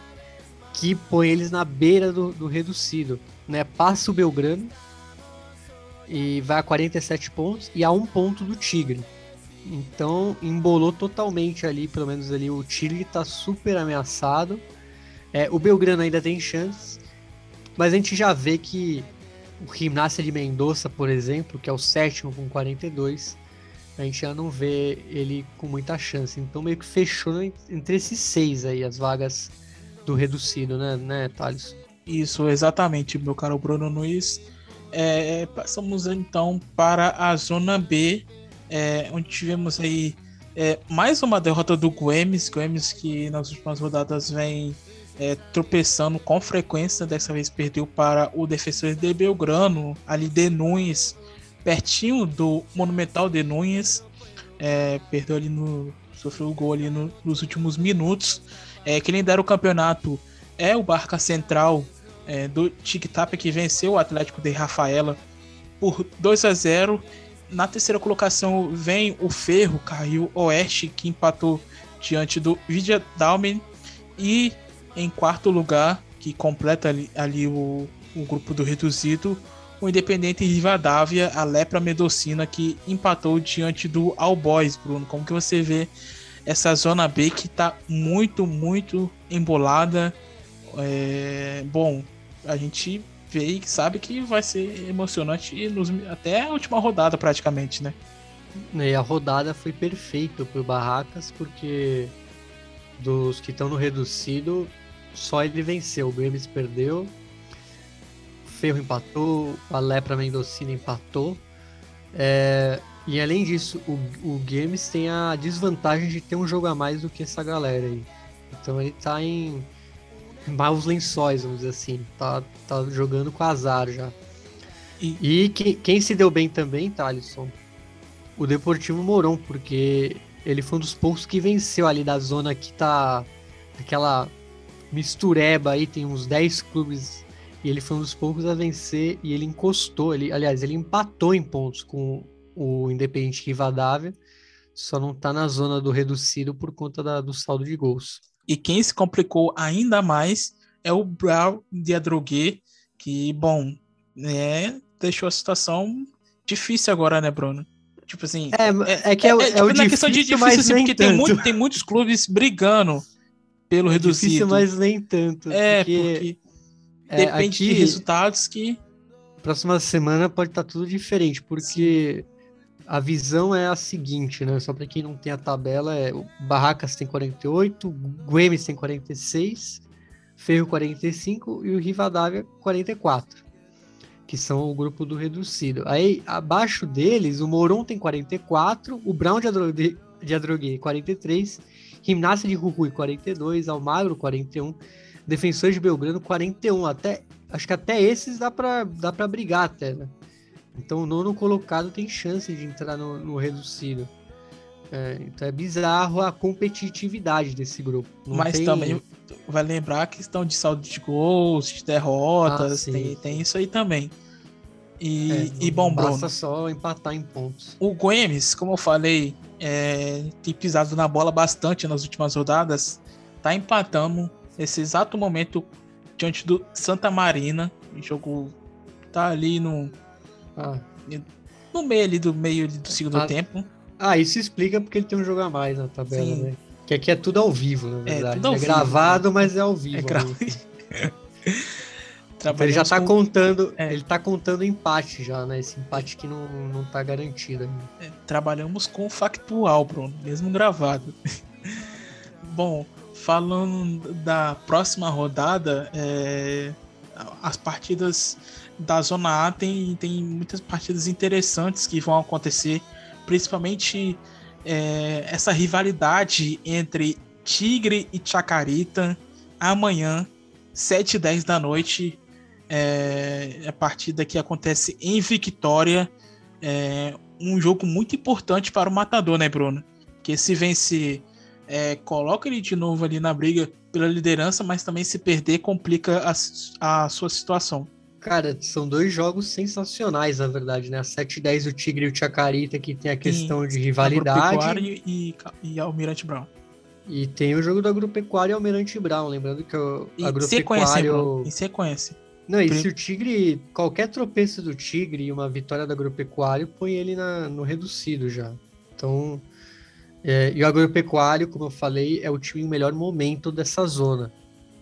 que põe eles na beira do, do reducido né, passa o Belgrano e vai a 47 pontos e a um ponto do Tigre. Então embolou totalmente ali, pelo menos ali o Tigre está super ameaçado. É, o Belgrano ainda tem chances, mas a gente já vê que o Gimnasia de Mendoza, por exemplo, que é o sétimo com 42, a gente já não vê ele com muita chance. Então meio que fechou entre esses seis aí as vagas do reducido, né, né Thales? Isso, exatamente, meu caro Bruno Nunes. É, passamos então para a zona B, é, onde tivemos aí é, mais uma derrota do Guemes, Guemes que nas últimas rodadas vem é, tropeçando com frequência, dessa vez perdeu para o defensor de Belgrano, ali de Nunes, pertinho do Monumental de Nunes, é, perdeu ali no, sofreu o gol ali no, nos últimos minutos. É, quem lidera o campeonato é o Barca Central é, do Tic-Tac que venceu o Atlético de Rafaela por 2 a 0. Na terceira colocação vem o Ferro, caiu Oeste, que empatou diante do Vidia Dalmen. E em quarto lugar, que completa ali, ali o, o grupo do reduzido, o Independente Rivadavia, a Lepra Medocina, que empatou diante do All Boys, Bruno. Como que você vê essa zona B que está muito, muito embolada? É, bom, a gente vê e sabe que vai ser emocionante nos, até a última rodada praticamente, né? E a rodada foi perfeita pro Barracas, porque dos que estão no reducido, só ele venceu. O Grêmio perdeu, Ferro empatou, a Lepra Mendocina empatou. É, e além disso, o, o Games tem a desvantagem de ter um jogo a mais do que essa galera aí. Então ele tá em maus lençóis, vamos dizer assim. Tá, tá jogando com azar já. E, e quem, quem, se deu bem também, Thalisson, o Deportivo Moron, porque ele foi um dos poucos que venceu ali da zona que tá aquela mistureba aí, tem uns 10 clubes e ele foi um dos poucos a vencer e ele encostou, ele, aliás, ele empatou em pontos com o Independente Rivadavia, só não tá na zona do reduzido por conta da, do saldo de gols. E quem se complicou ainda mais é o Brown de Adrogué, que, bom, né, deixou a situação difícil agora, né, Bruno? Tipo assim. É, é, é que é, é, é tipo, o difícil, questão de difícil, assim, porque tem, muito, tem, muitos clubes brigando pelo é reduzido. Difícil, mas nem tanto. É, porque, porque é, depende aqui, de resultados que. Próxima semana pode estar tá tudo diferente, porque Sim. A visão é a seguinte, né? Só para quem não tem a tabela, é o Barracas tem 48, Guemes tem 46, Ferro 45 e o Rivadavia 44 que são o grupo do reduzido. Aí, abaixo deles, o Moron tem 44, o Brown de, Adrogué, de Adrogué 43, Gimnasia de Jujuy 42, Almagro 41, Defensores de Belgrano 41. Até, acho que até esses dá para dá pra brigar até, né? Então o nono colocado tem chance de entrar no, no reduzido. É, então é bizarro a competitividade desse grupo. Não Mas tem... também vai lembrar a questão de saldo de gols, de derrotas, ah, sim, tem, sim. tem isso aí também. E, é, e bom, basta Bruno. só empatar em pontos. O Gomes, como eu falei, é, tem pisado na bola bastante nas últimas rodadas. Tá empatando nesse exato momento diante do Santa Marina. O jogo tá ali no. Ah. No meio ali do meio do segundo ah, tempo. Ah, isso explica porque ele tem um jogo a mais na tabela, Sim. né? Que aqui é tudo ao vivo, na é, verdade. É, é gravado, né? mas é ao vivo. É gra... então ele já tá com... contando, é. ele tá contando empate já, né? Esse empate que não, não tá garantido ainda. É, trabalhamos com o factual, Bruno, mesmo gravado. Bom, falando da próxima rodada, é, as partidas da Zona A tem, tem muitas partidas interessantes que vão acontecer, principalmente é, essa rivalidade entre Tigre e Chacarita amanhã, 7 e 10 da noite. É, a partida que acontece em Victória. É um jogo muito importante para o Matador, né, Bruno? Que se vencer, é, coloca ele de novo ali na briga pela liderança, mas também se perder complica a, a sua situação. Cara, são dois jogos sensacionais, na verdade, né? A 7 e 10 o Tigre e o Chacarita, que tem a questão de rivalidade. E, e Almirante Brown. E tem o jogo do Agropecuário e Almirante Brown, lembrando que o Agropecuário... Em sequência. Não, e se o Tigre, qualquer tropeço do Tigre e uma vitória do Agropecuário, põe ele na, no reduzido já. Então, é, e o Agropecuário, como eu falei, é o time em melhor momento dessa zona.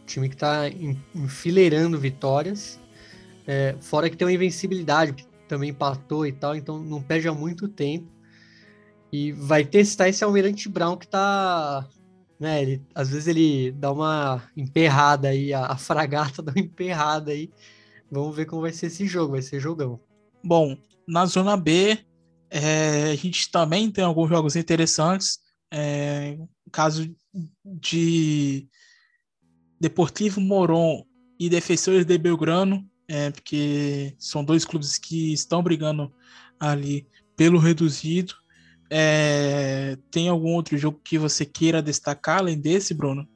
O time que está enfileirando vitórias é, fora que tem uma invencibilidade, que também empatou e tal, então não perde há muito tempo. E vai testar esse Almirante Brown que tá. Né, ele, às vezes ele dá uma emperrada aí, a, a fragata dá uma emperrada aí. Vamos ver como vai ser esse jogo, vai ser jogão. Bom, na zona B, é, a gente também tem alguns jogos interessantes. É, caso de Deportivo Moron e Defensores de Belgrano, é, porque são dois clubes que estão brigando ali pelo reduzido. É, tem algum outro jogo que você queira destacar além desse, Bruno?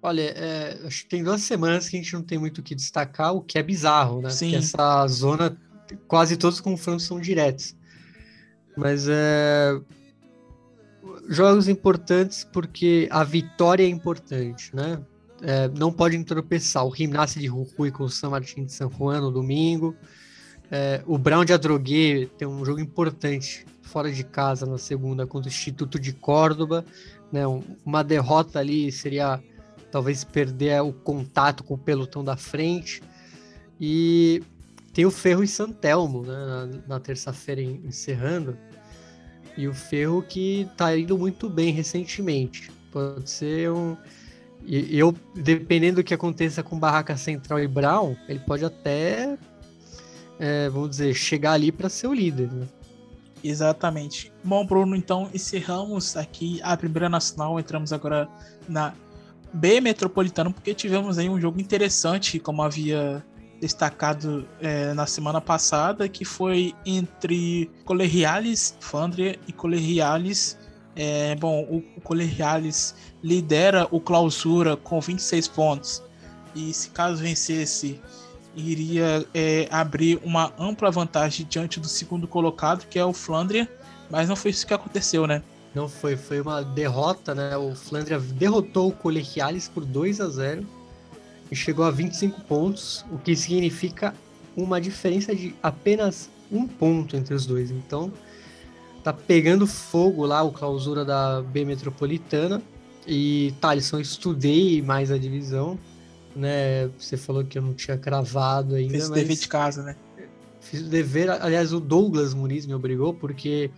Olha, é, acho que tem duas semanas que a gente não tem muito o que destacar, o que é bizarro, né? Sim. Porque essa zona, quase todos os confrontos são diretos. Mas é. Jogos importantes porque a vitória é importante, né? É, não podem tropeçar. O Gimnasia de Jujuy com o San Martín de San Juan no domingo. É, o Brown de Adrogué tem um jogo importante fora de casa na segunda contra o Instituto de Córdoba. Né, uma derrota ali seria talvez perder o contato com o pelotão da frente. E tem o Ferro e Santelmo né, na, na terça-feira encerrando. E o Ferro que está indo muito bem recentemente. Pode ser um, e eu, dependendo do que aconteça com Barraca Central e Brown, ele pode até, é, vamos dizer, chegar ali para ser o líder. Né? Exatamente. Bom, Bruno, então encerramos aqui a primeira nacional. Entramos agora na B Metropolitano, porque tivemos aí um jogo interessante, como havia destacado é, na semana passada, que foi entre Colegiales Fandria e Colegiales É, bom, o, Colegiales lidera o clausura com 26 pontos. E se caso vencesse, iria é, abrir uma ampla vantagem diante do segundo colocado, que é o Flandria. Mas não foi isso que aconteceu, né? Não foi, foi uma derrota, né? O Flandria derrotou o Colegiales por 2 a 0 e chegou a 25 pontos, o que significa uma diferença de apenas um ponto entre os dois. Então, tá pegando fogo lá o clausura da B Metropolitana. E, Thalisson, estudei mais a divisão, né? Você falou que eu não tinha cravado ainda. Fez o dever de casa, né? Fiz o dever, aliás, o Douglas Muniz me obrigou, porque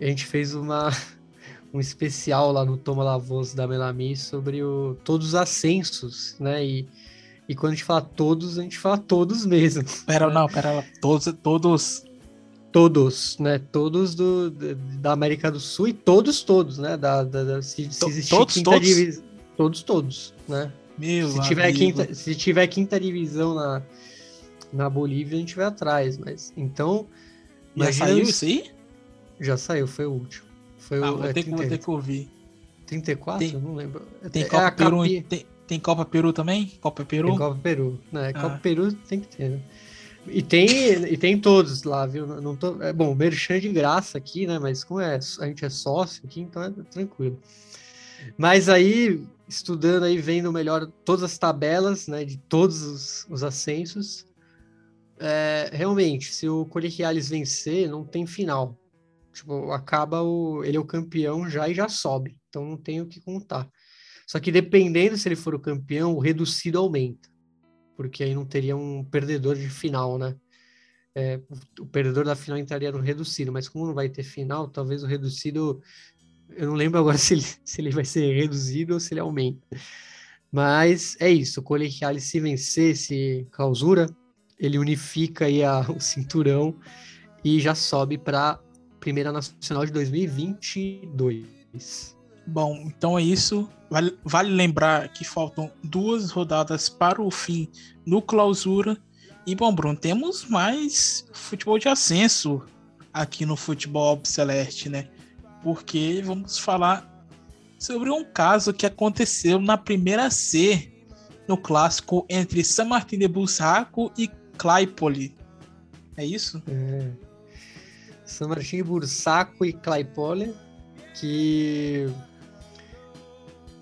a gente fez uma, um especial lá no Toma La Voz da Melami sobre o, todos os ascensos, né? E, e quando a gente fala todos, a gente fala todos mesmo. Pera, né? não, pera. Todos, todos Todos, né? Todos do, da América do Sul e todos, todos, né? Da, da, da se, se existir todos, quinta todos? divisão. Todos, todos, né? Meu Se tiver, amigo. quinta, se tiver quinta divisão na, na Bolívia, a gente vai atrás. Mas então. Já saiu isso aí? Já saiu, foi o último. Foi Ah, o vou é, ter, que, vou 30, ter que ouvir. 34? Tem- não lembro. Tem É Copa a Peru? Tem, tem Copa Peru também? Copa Peru? Tem Copa Peru. Né? Copa Ah. Peru tem que ter, né? E tem, e tem todos lá, viu? Não tô, é, bom, merchan de graça aqui, né? Mas como é, a gente é sócio aqui, então é tranquilo. Mas aí, estudando aí, vendo melhor todas as tabelas, né? De todos os, os ascensos, é, realmente, se o Colegiales vencer, não tem final. Tipo, acaba o. Ele é o campeão já e já sobe. Então não tem o que contar. Só que dependendo se ele for o campeão, o reducido aumenta. Porque aí não teria um perdedor de final, né? É, o, perdedor da final entraria no reducido, mas como não vai ter final, talvez o reducido. Eu não lembro agora se ele, se ele vai ser reduzido ou se ele aumenta. Mas é isso, o Colegiales se vencer esse clausura, ele unifica aí a- o cinturão e já sobe para Primeira Nacional de 2022. Bom, então é isso. Vale, vale lembrar que faltam duas rodadas para o fim no clausura. E bom, Bruno, temos mais futebol de ascenso aqui no Futebol Celeste, né? Porque vamos falar sobre um caso que aconteceu na primeira C no clássico entre San Martín de Bursaco e Claypole. É isso? É. San Martín, Bursaco e Claypole, que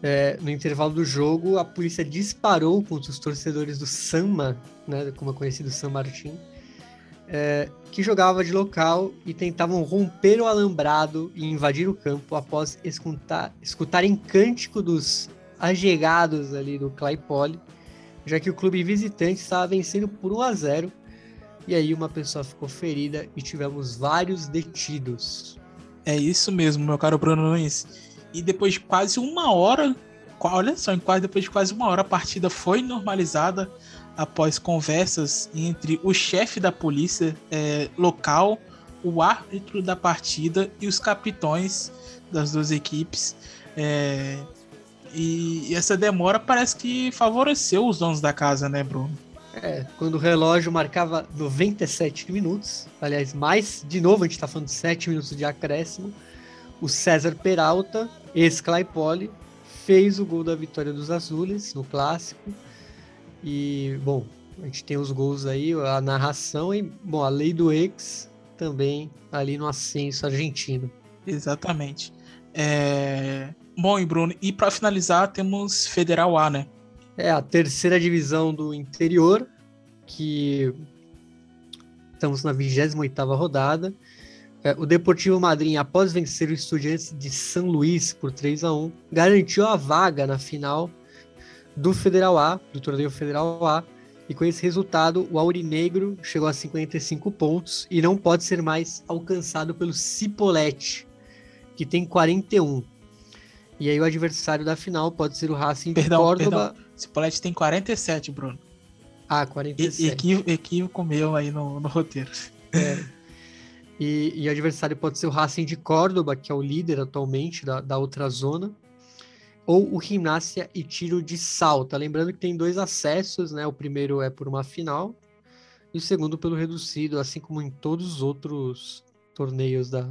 é, no intervalo do jogo a polícia disparou contra os torcedores do Samba, né, como é conhecido San Martín, é, que jogava de local e tentavam romper o alambrado e invadir o campo após escutar, escutarem cântico dos ajegados ali do Claypole, já que o clube visitante estava vencendo por 1 a 0 e aí uma pessoa ficou ferida e tivemos vários detidos. É isso mesmo, meu caro Bruno Nunes. E depois de quase uma hora, olha só, em quase depois de quase uma hora, a partida foi normalizada após conversas entre o chefe da polícia eh, local, o árbitro da partida e os capitões das duas equipes. Eh, e, e essa demora parece que favoreceu os donos da casa, né, Bruno? É, quando o relógio marcava 97 minutos, aliás, mais, de novo, a gente tá falando de 7 minutos de acréscimo, o César Peralta, ex-Claypole, fez o gol da vitória dos Azules no clássico. E, bom, a gente tem os gols aí, a narração e, bom, a lei do ex também ali no ascenso argentino. Exatamente. É, Bom, e Bruno, e para finalizar, temos Federal A, né? É a terceira divisão do interior, que estamos na 28ª rodada. É, o Deportivo Madrid, após vencer o Estudiantes de São Luís por 3 a 1 garantiu a vaga na final do Federal A, do torneio Federal A, e com esse resultado, o Aurinegro chegou a 55 pontos e não pode ser mais alcançado pelo Cipolletti, que tem 41. E aí o adversário da final pode ser o Racing de Perdão, Córdoba. Cipolletti tem 47, Bruno. Ah, E, 47. equívoco, equívoco meu aí no, no roteiro. E, e adversário pode ser o Racing de Córdoba, que é o líder atualmente da, da outra zona, ou o Gimnasia e Tiro de Salta. Lembrando que tem dois acessos, né? O primeiro é por uma final e o segundo pelo reducido, assim como em todos os outros torneios da,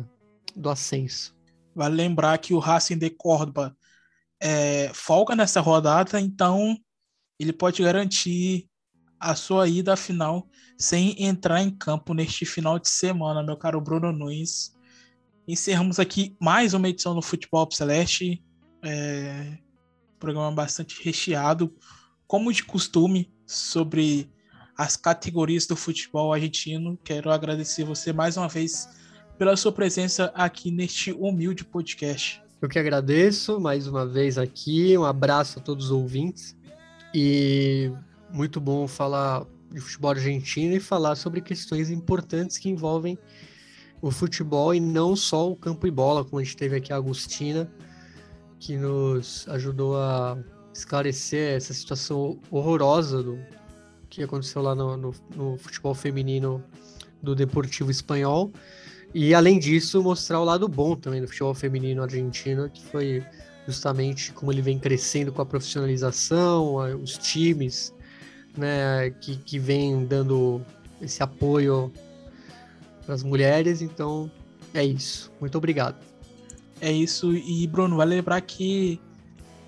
do ascenso. Vale lembrar que o Racing de Córdoba é, folga nessa rodada, então ele pode garantir a sua ida à final sem entrar em campo neste final de semana, meu caro Bruno Nunes. Encerramos aqui mais uma edição do Futebol Celeste. É, programa bastante recheado, como de costume, sobre as categorias do futebol argentino. Quero agradecer você mais uma vez pela sua presença aqui neste humilde podcast. Eu que agradeço mais uma vez aqui. Um abraço a todos os ouvintes. E muito bom falar de futebol argentino e falar sobre questões importantes que envolvem o futebol e não só o campo e bola, como a gente teve aqui a Agostina, que nos ajudou a esclarecer essa situação horrorosa do que aconteceu lá no, no, no futebol feminino do Deportivo Espanhol. E além disso, mostrar o lado bom também do futebol feminino argentino, que foi justamente como ele vem crescendo com a profissionalização, os times né, que, que vem dando esse apoio para as mulheres. Então, é isso. Muito obrigado. É isso. E, Bruno, vai lembrar que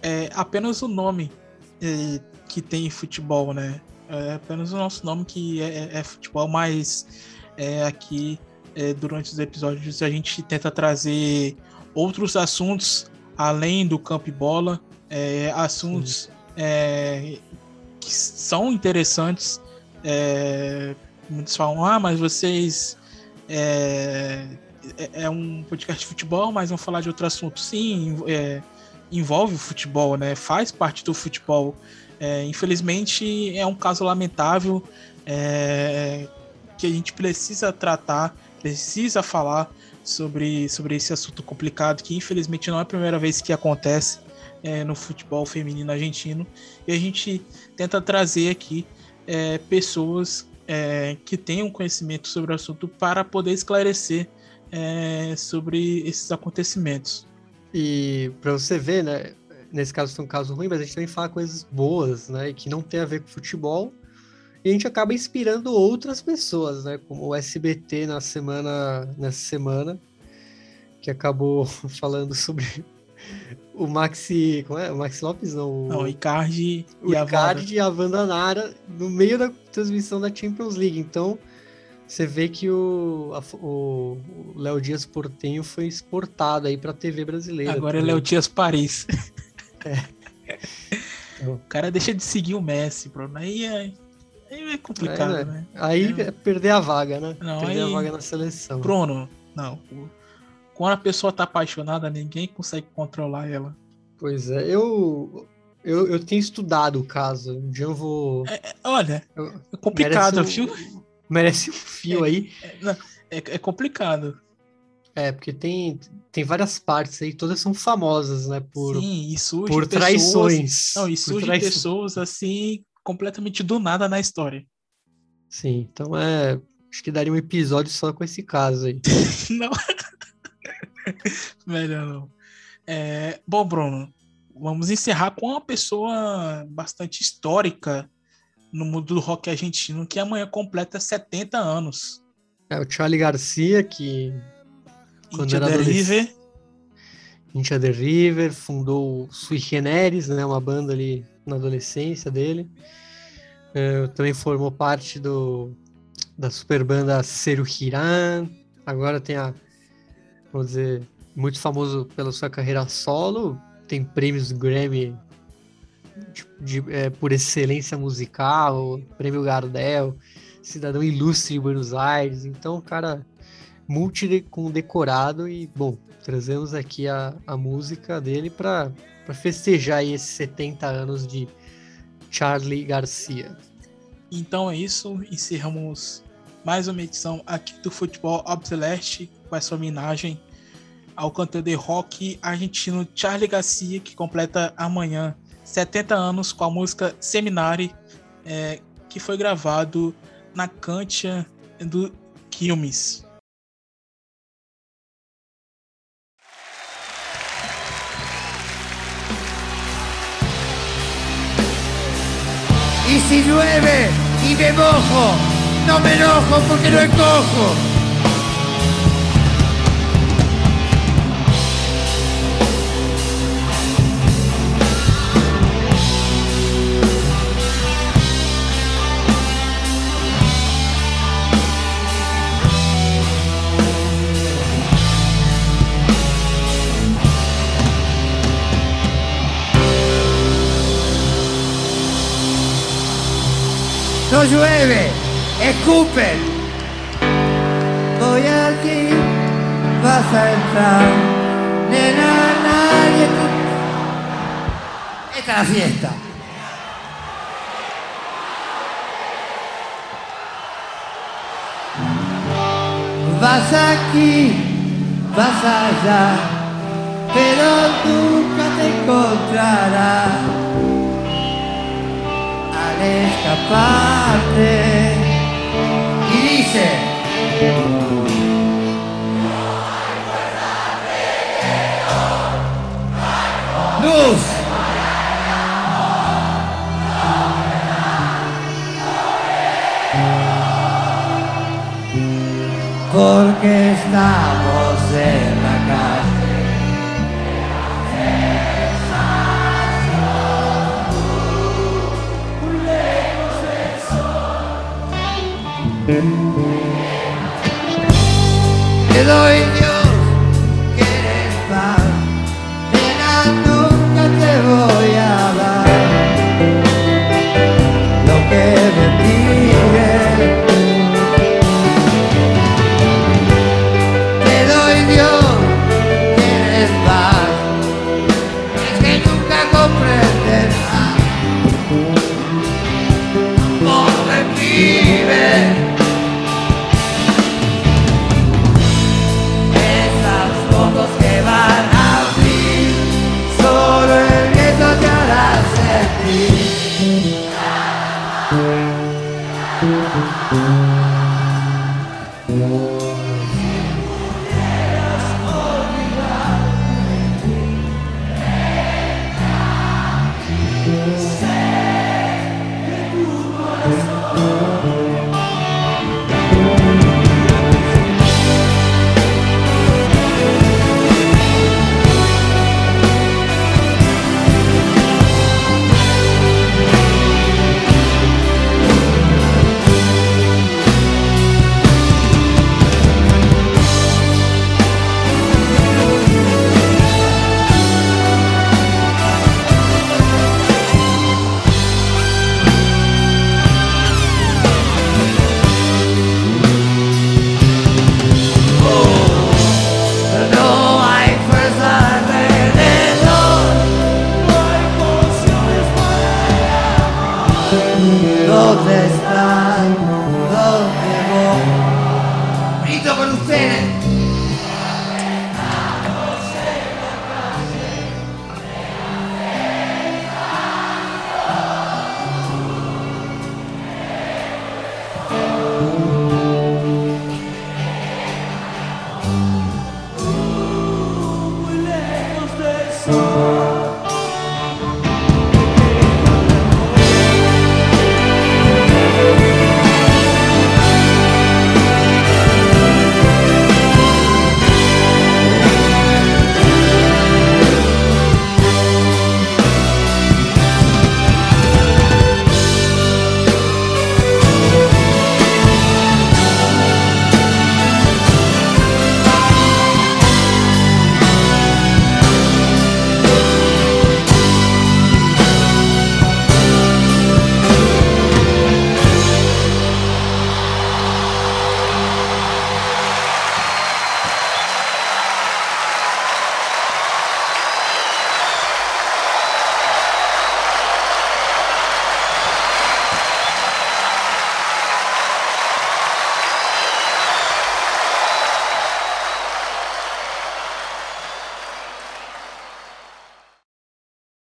é apenas o nome é, que tem futebol, né? É apenas o nosso nome que é, é, é futebol, mas é, aqui é, durante os episódios a gente tenta trazer outros assuntos além do campo e bola, é, assuntos que são interessantes. É, muitos falam, ah, mas vocês é, é, é, um podcast de futebol, mas vão falar de outro assunto. Sim, é, envolve o futebol, né? Faz parte do futebol. É, infelizmente é um caso lamentável é, que a gente precisa tratar, precisa falar sobre, sobre esse assunto complicado que infelizmente não é a primeira vez que acontece é, no futebol feminino argentino e a gente tenta trazer aqui é, pessoas é, que tenham conhecimento sobre o assunto para poder esclarecer é, sobre esses acontecimentos. E para você ver, né? Nesse caso foi um caso ruim, mas a gente também fala coisas boas, né? Que não tem a ver com futebol. E a gente acaba inspirando outras pessoas, né? Como o SBT na semana, nessa semana, que acabou falando sobre o Maxi. Como é? O Maxi Lopes não. Não, o Icardi o e Icardi a Wanda. e a Wanda Nara no meio da transmissão da Champions League. Então, você vê que o, Léo Dias Portenho foi exportado aí pra TV brasileira. Agora é Léo Dias Paris. É. o cara deixa de seguir o Messi, Bruno. Aí é, aí é complicado, é, né? né? Aí é. é perder a vaga, né? Não, perder aí... a vaga na seleção. Bruno, não. Quando a pessoa tá apaixonada, ninguém consegue controlar ela. Pois é, eu eu, eu tenho estudado o caso. Um dia eu vou. É, é olha, é complicado, viu? merece um fio é, aí. É, é, é, complicado. É, porque tem, tem várias partes aí, todas são famosas, né? Por, Sim, e por traições. Não, e surgem pessoas assim, completamente do nada na história. Sim, então é. Acho que daria um episódio só com esse caso aí. não. Melhor não. É, bom, Bruno, vamos encerrar com uma pessoa bastante histórica no mundo do rock argentino, que amanhã completa 70 anos. É o Charlie Garcia, que. Quando era River. Intia the River, fundou o Sui Generis, né, uma banda ali na adolescência dele. É, também formou parte do, da super banda Seru Hiran. Agora tem a, vamos dizer, muito famoso pela sua carreira solo. Tem prêmios Grammy de, de, é, por excelência musical, prêmio Gardel, cidadão ilustre de Buenos Aires. Então, cara, multidecorado e, bom, trazemos aqui a, a música dele para festejar esses 70 anos de Charlie Garcia. Então é isso, encerramos mais uma edição aqui do Futebol Obseleste com essa homenagem ao cantor de rock argentino Charlie Garcia, que completa amanhã 70 anos com a música Seminari, é, que foi gravado na Cantia do Quilmes. Y si llueve y me mojo, no me enojo porque no encojo. No llueve, escupen. Voy aquí, vas a entrar, nena, nadie te... Esta es la fiesta. Vas aquí, vas allá, pero nunca te encontrarás escaparte. Y dice, luz. Porque estamos en Te doy